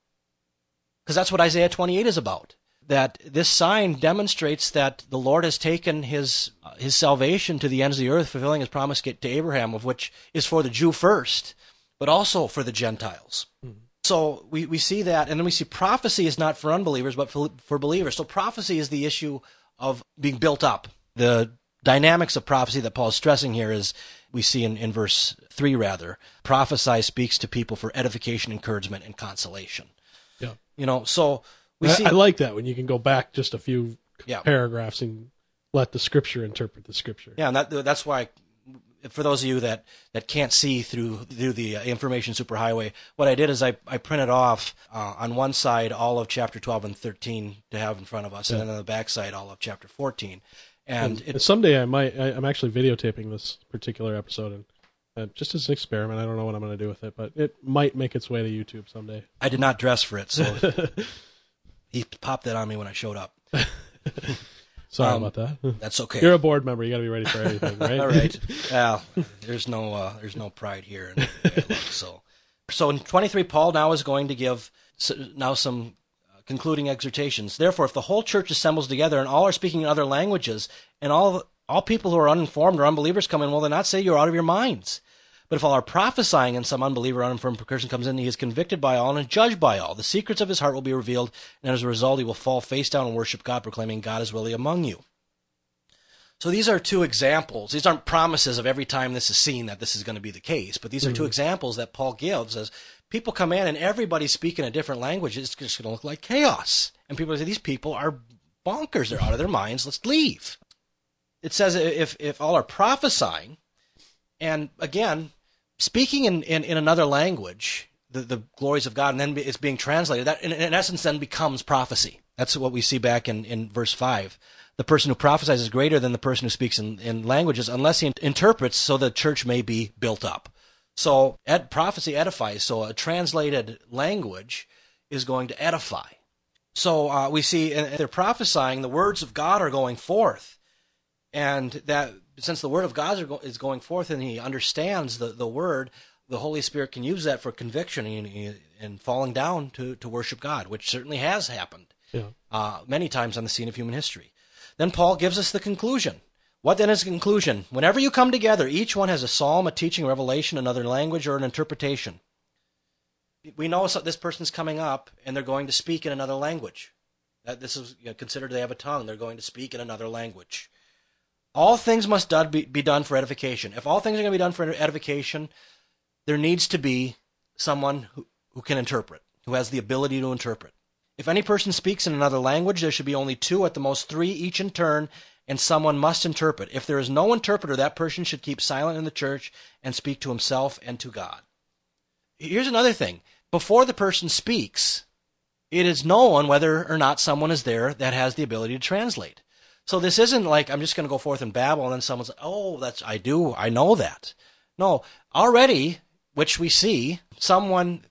Speaker 2: Because that's what Isaiah 28 is about. that this sign demonstrates that the Lord has taken his uh, his salvation to the ends of the earth, fulfilling his promise to Abraham, of which is for the Jew first, but also for the Gentiles. Mm-hmm. So we, we see that, and then we see prophecy is not for unbelievers, but for, for believers. So prophecy is the issue of being built up. The dynamics of prophecy that Paul is stressing here is we see in, in verse 3 rather. Prophesy speaks to people for edification, encouragement, and consolation.
Speaker 1: Yeah.
Speaker 2: You know, so we
Speaker 1: I,
Speaker 2: see.
Speaker 1: I like that when you can go back just a few
Speaker 2: Yeah.
Speaker 1: paragraphs and let the scripture interpret the scripture.
Speaker 2: Yeah, and that, that's why, for those of you that, that can't see through through the uh, information superhighway, what I did is I, I printed off uh, on one side all of chapter 12 and 13 to have in front of us, and then on the back side all of chapter 14. And
Speaker 1: And
Speaker 2: it,
Speaker 1: someday I might. I, I'm actually videotaping this particular episode, and uh, just as an experiment. I don't know what I'm going to do with it, but it might make its way to YouTube someday.
Speaker 2: I did not dress for it, so (laughs) he popped that on me when I showed up. (laughs)
Speaker 1: Sorry
Speaker 2: Um,
Speaker 1: about that. (laughs)
Speaker 2: That's okay.
Speaker 1: You're a board member. You got to be ready for anything, right?
Speaker 2: All right. (laughs) Well, there's no uh, there's no pride here. In so, so in 23, Paul now is going to give now some uh, concluding exhortations. Therefore, if the whole church assembles together and all are speaking in other languages, and all all people who are uninformed or unbelievers come in, will they not say you're out of your minds? But if all are prophesying and some unbeliever or uninformed person comes in, he is convicted by all and is judged by all. The secrets of his heart will be revealed, and as a result, he will fall face down and worship God, proclaiming God is really among you. So these are two examples. These aren't promises of every time this is seen that this is going to be the case, but these are two mm-hmm. examples that Paul gives as people come in and everybody's speaking a different language. It's just going to look like chaos. And people say, these people are bonkers. They're out of their minds. Let's leave. It says if, if all are prophesying, and again, speaking in, in, in another language, the, the glories of God, and then it's being translated, that in, in essence then becomes prophecy. That's what we see back in, in verse 5 the person who prophesies is greater than the person who speaks in, in languages unless he interprets so the church may be built up. So ed, prophecy edifies. So a translated language is going to edify. So uh, we see they're prophesying, the words of God are going forth. And that since the word of God is going forth and he understands the, the word, the Holy Spirit can use that for conviction and, and falling down to, to worship God, which certainly has happened
Speaker 1: Yeah.
Speaker 2: uh, many times on the scene of human history. Then Paul gives us the conclusion. What then is the conclusion? Whenever you come together, each one has a psalm, a teaching, a revelation, another language, or an interpretation. We know this person's coming up and they're going to speak in another language. That this is you know, considered they have a tongue. They're going to speak in another language. All things must done, be, be done for edification. If all things are going to be done for edification, there needs to be someone who, who can interpret, who has the ability to interpret. If any person speaks in another language, there should be only two, at the most three, each in turn, and someone must interpret. If there is no interpreter, that person should keep silent in the church and speak to himself and to God. Here's another thing. Before the person speaks, it is known whether or not someone is there that has the ability to translate. So this isn't like I'm just going to go forth and babble and then someone's like, oh, that's, I do, I know that. No, already, which we see, someone,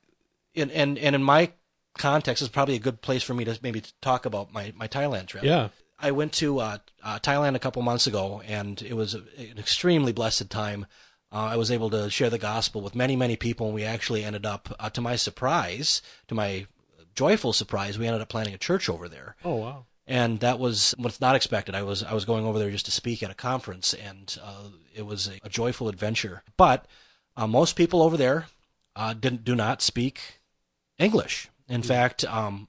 Speaker 2: in, and, and in my context is probably a good place for me to maybe talk about my, my Thailand trip.
Speaker 1: Yeah.
Speaker 2: I went to uh, uh, Thailand a couple months ago, and it was a, an extremely blessed time. Uh, I was able to share the gospel with many, many people, and we actually ended up, uh, to my surprise, to my joyful surprise, we ended up planting a church over there,
Speaker 1: Oh wow.
Speaker 2: And that was what's not expected. I was I was going over there just to speak at a conference, and uh, it was a, a joyful adventure. But uh, most people over there uh, didn't do not speak English. In fact, um,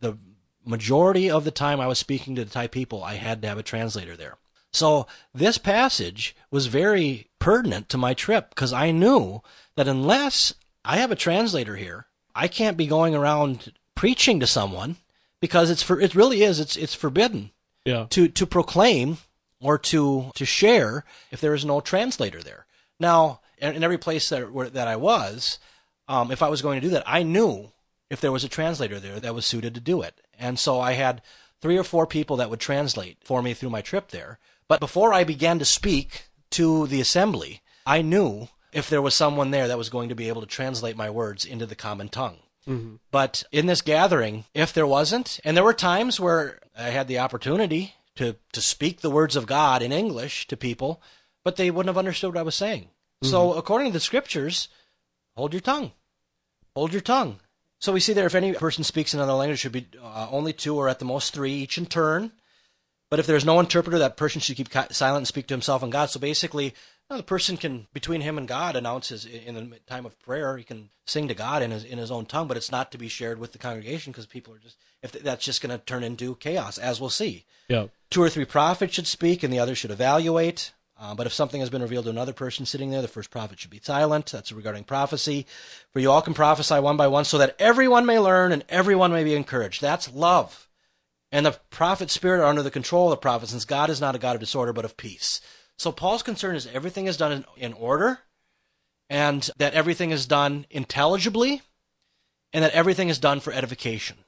Speaker 2: the majority of the time I was speaking to the Thai people, I had to have a translator there. So this passage was very pertinent to my trip because I knew that unless I have a translator here, I can't be going around preaching to someone because it's for it really is it's it's forbidden
Speaker 1: Yeah.
Speaker 2: to to proclaim or to to share if there is no translator there. Now, in, in every place that where, that I was, um, if I was going to do that, I knew if there was a translator there that was suited to do it, and so I had three or four people that would translate for me through my trip there. But before I began to speak to the assembly, I knew if there was someone there that was going to be able to translate my words into the common tongue. But in this gathering, if there wasn't, and there were times where I had the opportunity to, to speak the words of God in English to people, but they wouldn't have understood what I was saying. So, according to the scriptures, hold your tongue. Hold your tongue. So we see there if any person speaks another language, it should be uh, only two or at the most three, each in turn. But if there's no interpreter, that person should keep silent and speak to himself and God. So basically, know, the person can, between him and God, announces in the time of prayer, he can sing to God in his, in his own tongue, but it's not to be shared with the congregation because people are just, if that's just going to turn into chaos, as we'll see.
Speaker 1: Yeah.
Speaker 2: Two or three prophets should speak and the other should evaluate. Uh, but if something has been revealed to another person sitting there, the first prophet should be silent. That's regarding prophecy. For you all can prophesy one by one so that everyone may learn and everyone may be encouraged. That's love. And the prophet spirit are under the control of the prophet, since God is not a God of disorder, but of peace. So Paul's concern is everything is done in, in order, and that everything is done intelligibly, and that everything is done for edification.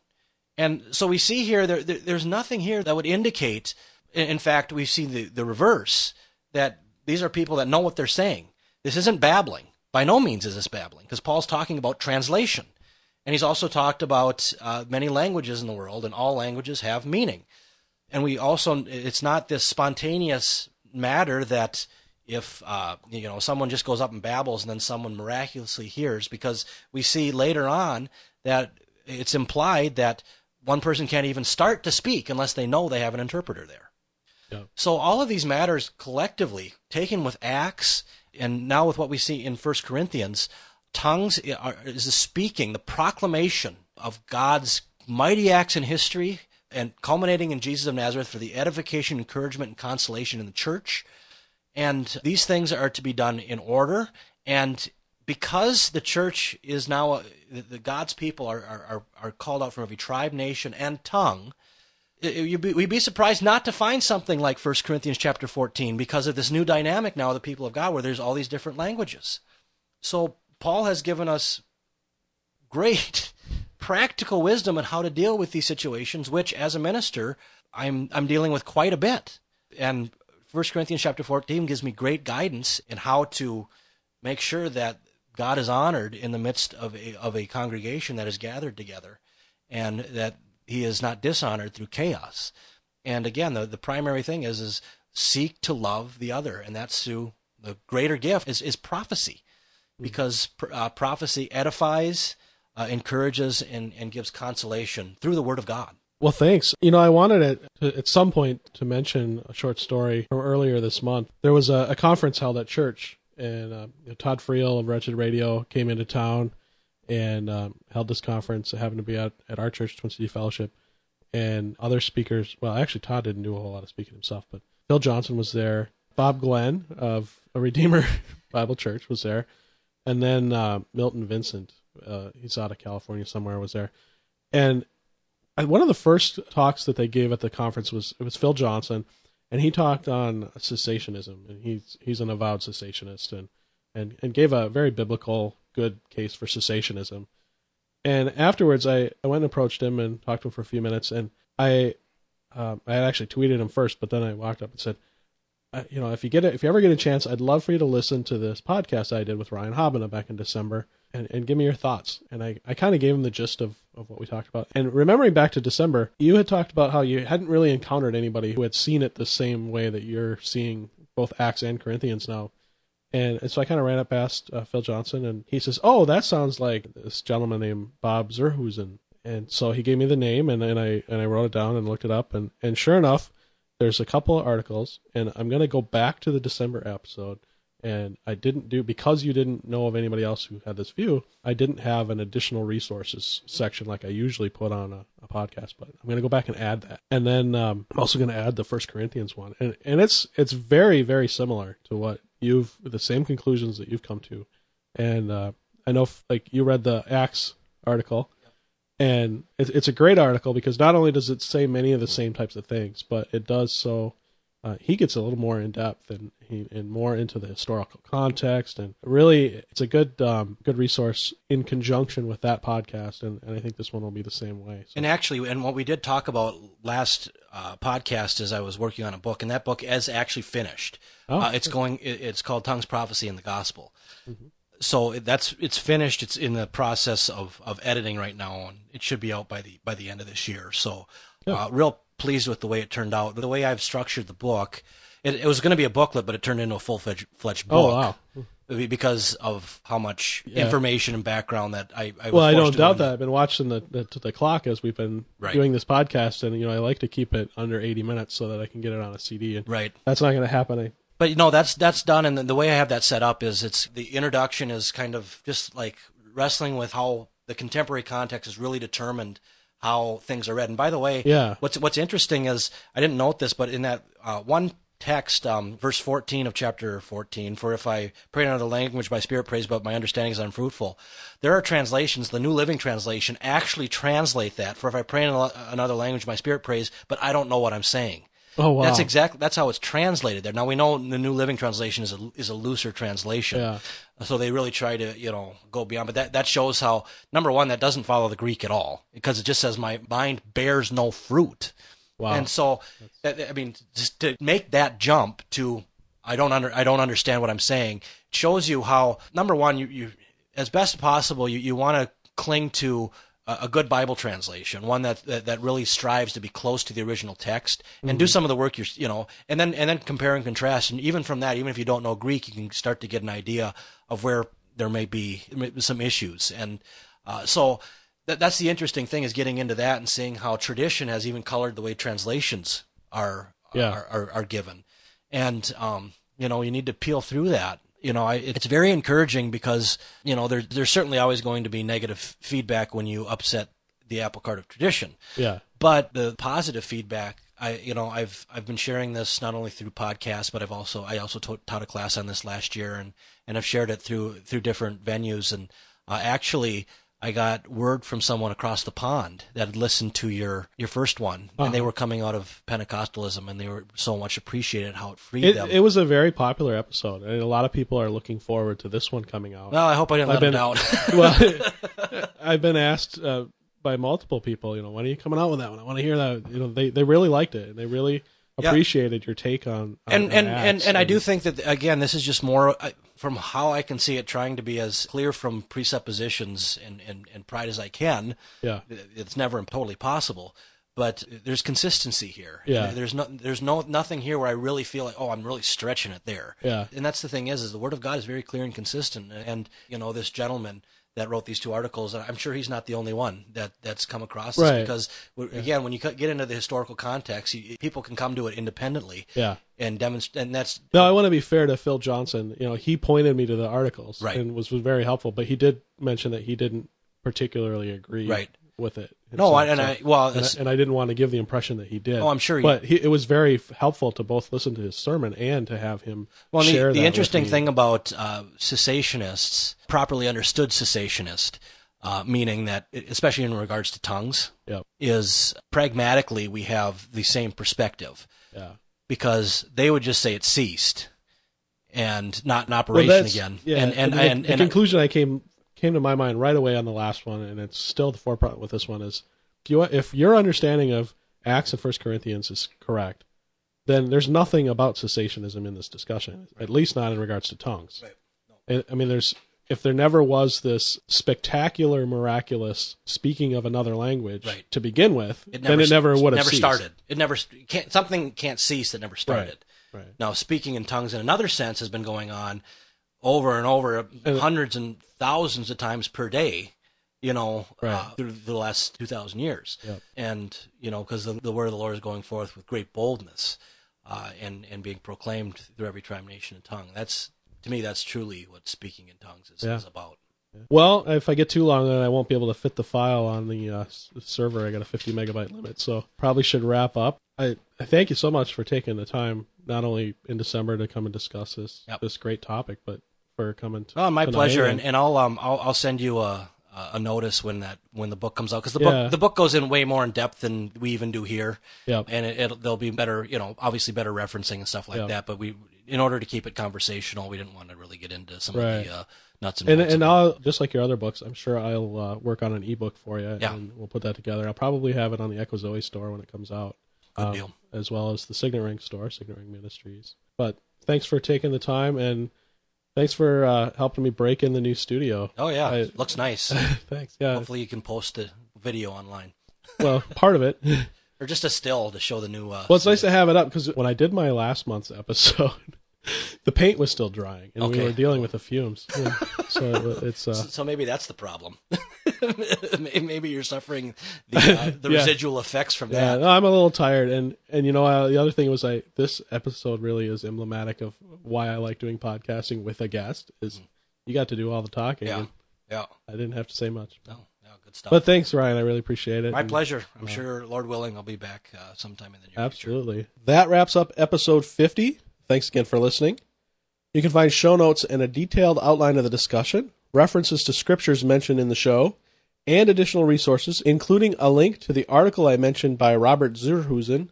Speaker 2: And so we see here, there, there, there's nothing here that would indicate, in fact, we see the, the reverse, that these are people that know what they're saying. This isn't babbling. By no means is this babbling, because Paul's talking about translation. And he's also talked about uh, many languages in the world, and all languages have meaning. And we also, it's not this spontaneous matter that if uh, you know someone just goes up and babbles and then someone miraculously hears, because we see later on that it's implied that one person can't even start to speak unless they know they have an interpreter there. Yeah. So all of these matters collectively, taken with Acts and now with what we see in First Corinthians, tongues is the speaking, the proclamation of God's mighty acts in history and culminating in Jesus of Nazareth for the edification, encouragement, and consolation in the church. And these things are to be done in order. And because the church is now, uh, the, God's people are, are, are called out from every tribe, nation, and tongue, be, we'd be surprised not to find something like 1 Corinthians chapter 14 because of this new dynamic now of the people of God where there's all these different languages. So Paul has given us great practical wisdom on how to deal with these situations, which as a minister, I'm, I'm dealing with quite a bit. And 1 Corinthians chapter 14 gives me great guidance in how to make sure that God is honored in the midst of a, of a congregation that is gathered together and that he is not dishonored through chaos. And again, the, the primary thing is, is seek to love the other. And that's through the greater gift is, is prophecy because uh, prophecy edifies, uh, encourages, and, and gives consolation through the Word of God.
Speaker 1: Well, thanks. You know, I wanted to, at some point to mention a short story from earlier this month. There was a, a conference held at church, and uh, you know, Todd Friel of Wretched Radio came into town and um, held this conference. It happened to be at, at our church, Twin City Fellowship, and other speakers. Well, actually, Todd didn't do a whole lot of speaking himself, but Phil Johnson was there. Bob Glenn of a Redeemer (laughs) Bible Church was there and then uh, Milton Vincent, uh, he's out of California somewhere, was there, and one of the first talks that they gave at the conference was it was Phil Johnson, and he talked on cessationism, and he's he's an avowed cessationist, and and and gave a very biblical good case for cessationism. And afterwards, I, I went and approached him and talked to him for a few minutes, and I um, I had actually tweeted him first, but then I walked up and said, you know, if you get it, if you ever get a chance, I'd love for you to listen to this podcast I did with Ryan Habbena back in December and, and give me your thoughts. And I, I kind of gave him the gist of, of what we talked about. And remembering back to December, you had talked about how you hadn't really encountered anybody who had seen it the same way that you're seeing both Acts and Corinthians now. And, and so I kind of ran up past uh, Phil Johnson and he says, Oh, that sounds like this gentleman named Bob Zerhusen. And so he gave me the name and, and I, and I wrote it down and looked it up. And, and sure enough, there's a couple of articles, and I'm going to go back to the December episode. And I didn't do because you didn't know of anybody else who had this view. I didn't have an additional resources section like I usually put on a, a podcast, but I'm going to go back and add that. And then um, I'm also going to add the First Corinthians one, and and it's it's very very similar to what you've the same conclusions that you've come to. And uh, I know like you read the Acts article, and it's a great article because not only does it say many of the same types of things, but it does so. Uh, he gets a little more in depth and he and more into the historical context, and really, it's a good um, good resource in conjunction with that podcast, and, and I think this one will be the same way.
Speaker 2: So. And actually, and what we did talk about last uh, podcast is I was working on a book, and that book is actually finished. Oh, uh, it's going. It's called Tongues, Prophecy, and the Gospel. Mm-hmm so that's it's finished. It's in the process of, of editing right now, and it should be out by the by the end of this year. So, uh, real pleased with the way it turned out. The way I've structured the book, it, it was going to be a booklet, but it turned into a full fledged oh, book.
Speaker 1: Oh wow!
Speaker 2: because of how much
Speaker 1: Yeah.
Speaker 2: information and background that I. I was
Speaker 1: Well, I don't doubt that. I've been watching the, the the clock as we've been
Speaker 2: Right.
Speaker 1: doing this podcast, and you know I like to keep it under 80 minutes so that I can get it on a CD. And
Speaker 2: Right.
Speaker 1: that's not going to happen. I,
Speaker 2: But you know that's that's done, and the, the way I have that set up is it's the introduction is kind of just like wrestling with how the contemporary context is really determined how things are read. And by the way,
Speaker 1: Yeah.
Speaker 2: what's what's interesting is I didn't note this, but in that uh, one text, um, verse fourteen of chapter fourteen, for if I pray in another language, my spirit prays, but my understanding is unfruitful. There are translations. The New Living Translation actually translate that. For if I pray in another language, my spirit prays, but I don't know what I'm saying.
Speaker 1: Oh wow,
Speaker 2: That's exactly that's how it's translated there. Now we know the New Living Translation is a is a looser translation,
Speaker 1: Yeah.
Speaker 2: so they really try to you know go beyond. But that that shows how number one that doesn't follow the Greek at all because it just says my mind bears no fruit,
Speaker 1: wow.
Speaker 2: and so that, I mean just to make that jump to I don't under I don't understand what I'm saying shows you how number one you you as best possible you you want to cling to a, good Bible translation, one that, that that really strives to be close to the original text, and do some of the work you're you know, and then and then compare and contrast, and even from that, even if you don't know Greek, you can start to get an idea of where there may be some issues, and uh, so that, that's the interesting thing is getting into that and seeing how tradition has even colored the way translations are
Speaker 1: Yeah.
Speaker 2: are, are, are given, and um, you know you need to peel through that. You know, I, it's very encouraging because you know there, there's certainly always going to be negative feedback when you upset the apple cart of tradition.
Speaker 1: yeah,
Speaker 2: But the positive feedback, I you know I've I've been sharing this not only through podcasts, but I've also I also taught, taught a class on this last year, and and I've shared it through through different venues, and uh, actually I got word from someone across the pond that had listened to your your first one, and they
Speaker 1: Uh-huh.
Speaker 2: were coming out of Pentecostalism, and they were so much appreciated how it freed
Speaker 1: it,
Speaker 2: them.
Speaker 1: it was a very popular episode, and a lot of people are looking forward to this one coming out.
Speaker 2: well, I hope I didn't
Speaker 1: I've
Speaker 2: let
Speaker 1: been-
Speaker 2: down. (laughs)
Speaker 1: well, (laughs) I've been asked uh, by multiple people, you know, when are you coming out with that one? I want to hear that. You know, they they really liked it, and they really
Speaker 2: Yeah.
Speaker 1: appreciated your take on, on
Speaker 2: and and, and
Speaker 1: Acts,
Speaker 2: and I do think that again, this is just more uh, from how I can see it, trying to be as clear from presuppositions and, and, and pride as I can.
Speaker 1: yeah,
Speaker 2: It's never totally possible, but there's consistency here.
Speaker 1: Yeah.
Speaker 2: there's no there's no nothing here where I really feel like oh I'm really stretching it there.
Speaker 1: Yeah.
Speaker 2: and that's the thing is is the word of God is very clear and consistent. And you know this gentleman that wrote these two articles, and I'm sure he's not the only one that that's come across this
Speaker 1: Right.
Speaker 2: because again when you get into the historical context, you, people can come to it independently
Speaker 1: yeah.
Speaker 2: and demonstrate, and that's
Speaker 1: No, I want to be fair to Phil Johnson. You know, he pointed me to the articles
Speaker 2: Right.
Speaker 1: and was, was very helpful, but he did mention that he didn't particularly agree
Speaker 2: Right.
Speaker 1: With it.
Speaker 2: No, and
Speaker 1: so-
Speaker 2: I- well,
Speaker 1: and I, and I didn't want to give the impression that he did.
Speaker 2: Oh, I'm sure he-
Speaker 1: but he, it was very helpful to both listen to his sermon and to have him
Speaker 2: Well,
Speaker 1: share
Speaker 2: the,
Speaker 1: that
Speaker 2: the interesting thing about uh, cessationists, properly understood cessationist, uh, meaning that, especially in regards to tongues,
Speaker 1: Yep.
Speaker 2: is pragmatically we have the same perspective
Speaker 1: Yeah.
Speaker 2: because they would just say it ceased and not in operation
Speaker 1: that's-
Speaker 2: again.
Speaker 1: Yeah,
Speaker 2: and and
Speaker 1: the,
Speaker 2: and,
Speaker 1: the
Speaker 2: and
Speaker 1: conclusion I came came to my mind right away on the last one, and it's still the forefront with this one is if you if your understanding of Acts and First Corinthians is correct, then there's nothing about cessationism in this discussion, at least not in regards to tongues.
Speaker 2: Right.
Speaker 1: And, I mean, there's if there never was this spectacular, miraculous speaking of another language
Speaker 2: Right.
Speaker 1: to begin with,
Speaker 2: it
Speaker 1: then it never would have
Speaker 2: never
Speaker 1: ceased.
Speaker 2: started. It never can't something can't cease that never started.
Speaker 1: Right.
Speaker 2: Now, speaking in tongues in another sense has been going on over and over, hundreds and thousands of times per day. You know, uh, through the last two thousand years,
Speaker 1: Yep.
Speaker 2: and you know, because the, the word of the Lord is going forth with great boldness, uh, and and being proclaimed through every tribe, nation, and tongue. That's to me, that's truly what speaking in tongues is,
Speaker 1: Yeah.
Speaker 2: is about.
Speaker 1: Well, if I get too long, then I won't be able to fit the file on the uh, server. I got a 50 megabyte limit, so probably should wrap up. I, I thank you so much for taking the time, not only in December to come and discuss this
Speaker 2: Yep.
Speaker 1: this great topic, but for coming. To,
Speaker 2: Oh, my
Speaker 1: tonight
Speaker 2: pleasure, and, and I'll um I'll, I'll send you a a notice when that when the book comes out because the
Speaker 1: Yeah.
Speaker 2: book the book goes in way more in depth than we even do here.
Speaker 1: Yep.
Speaker 2: and it, it'll there'll be better you know obviously better referencing and stuff like
Speaker 1: Yeah.
Speaker 2: that. But we in order to keep it conversational, we didn't want to really get into some
Speaker 1: Right.
Speaker 2: of the uh, nuts and
Speaker 1: and
Speaker 2: bolts.
Speaker 1: and. I'll just like your other books, I'm sure I'll uh, work on an ebook for you,
Speaker 2: Yeah.
Speaker 1: and we'll put that together. I'll probably have it on the Echo Zoe store when it comes out,
Speaker 2: Good
Speaker 1: um,
Speaker 2: deal.
Speaker 1: as well as the Signet Ring store, Signet Ring Ministries. But thanks for taking the time, and thanks for uh, helping me break in the new studio.
Speaker 2: oh yeah,
Speaker 1: I-
Speaker 2: looks nice. (laughs)
Speaker 1: thanks. Yeah.
Speaker 2: Hopefully, you can post a video online (laughs)
Speaker 1: well, part of it.
Speaker 2: or just a still to show the new. Uh,
Speaker 1: Well, it's nice to have it up because when I did my last month's episode, (laughs) the paint was still drying, and we were dealing with the fumes. Yeah. so it's uh, (laughs)
Speaker 2: So maybe that's the problem. (laughs) maybe you're suffering the, uh, the
Speaker 1: Yeah.
Speaker 2: residual effects from
Speaker 1: yeah.
Speaker 2: that.
Speaker 1: no, I'm a little tired, and and you know uh, the other thing was I this episode really is emblematic of why I like doing podcasting with a guest is you got to do all the talking.
Speaker 2: Yeah. Yeah.
Speaker 1: I didn't have to say much.
Speaker 2: No, no, good stuff.
Speaker 1: But thanks, Ryan. I really appreciate it.
Speaker 2: My
Speaker 1: And-
Speaker 2: pleasure. I'm sure, Lord willing, I'll be back uh, sometime in the near future.
Speaker 1: Absolutely. That wraps up episode 50. Thanks again for listening. You can find show notes and a detailed outline of the discussion, references to scriptures mentioned in the show, and additional resources, including a link to the article I mentioned by Robert Zerhusen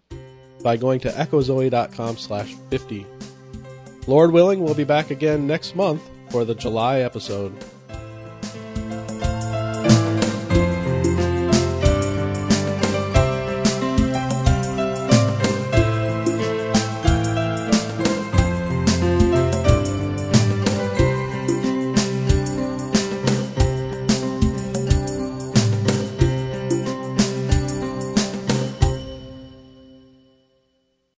Speaker 1: by going to echozoe.com slash 50. Lord willing, we'll be back again next month for the July episode.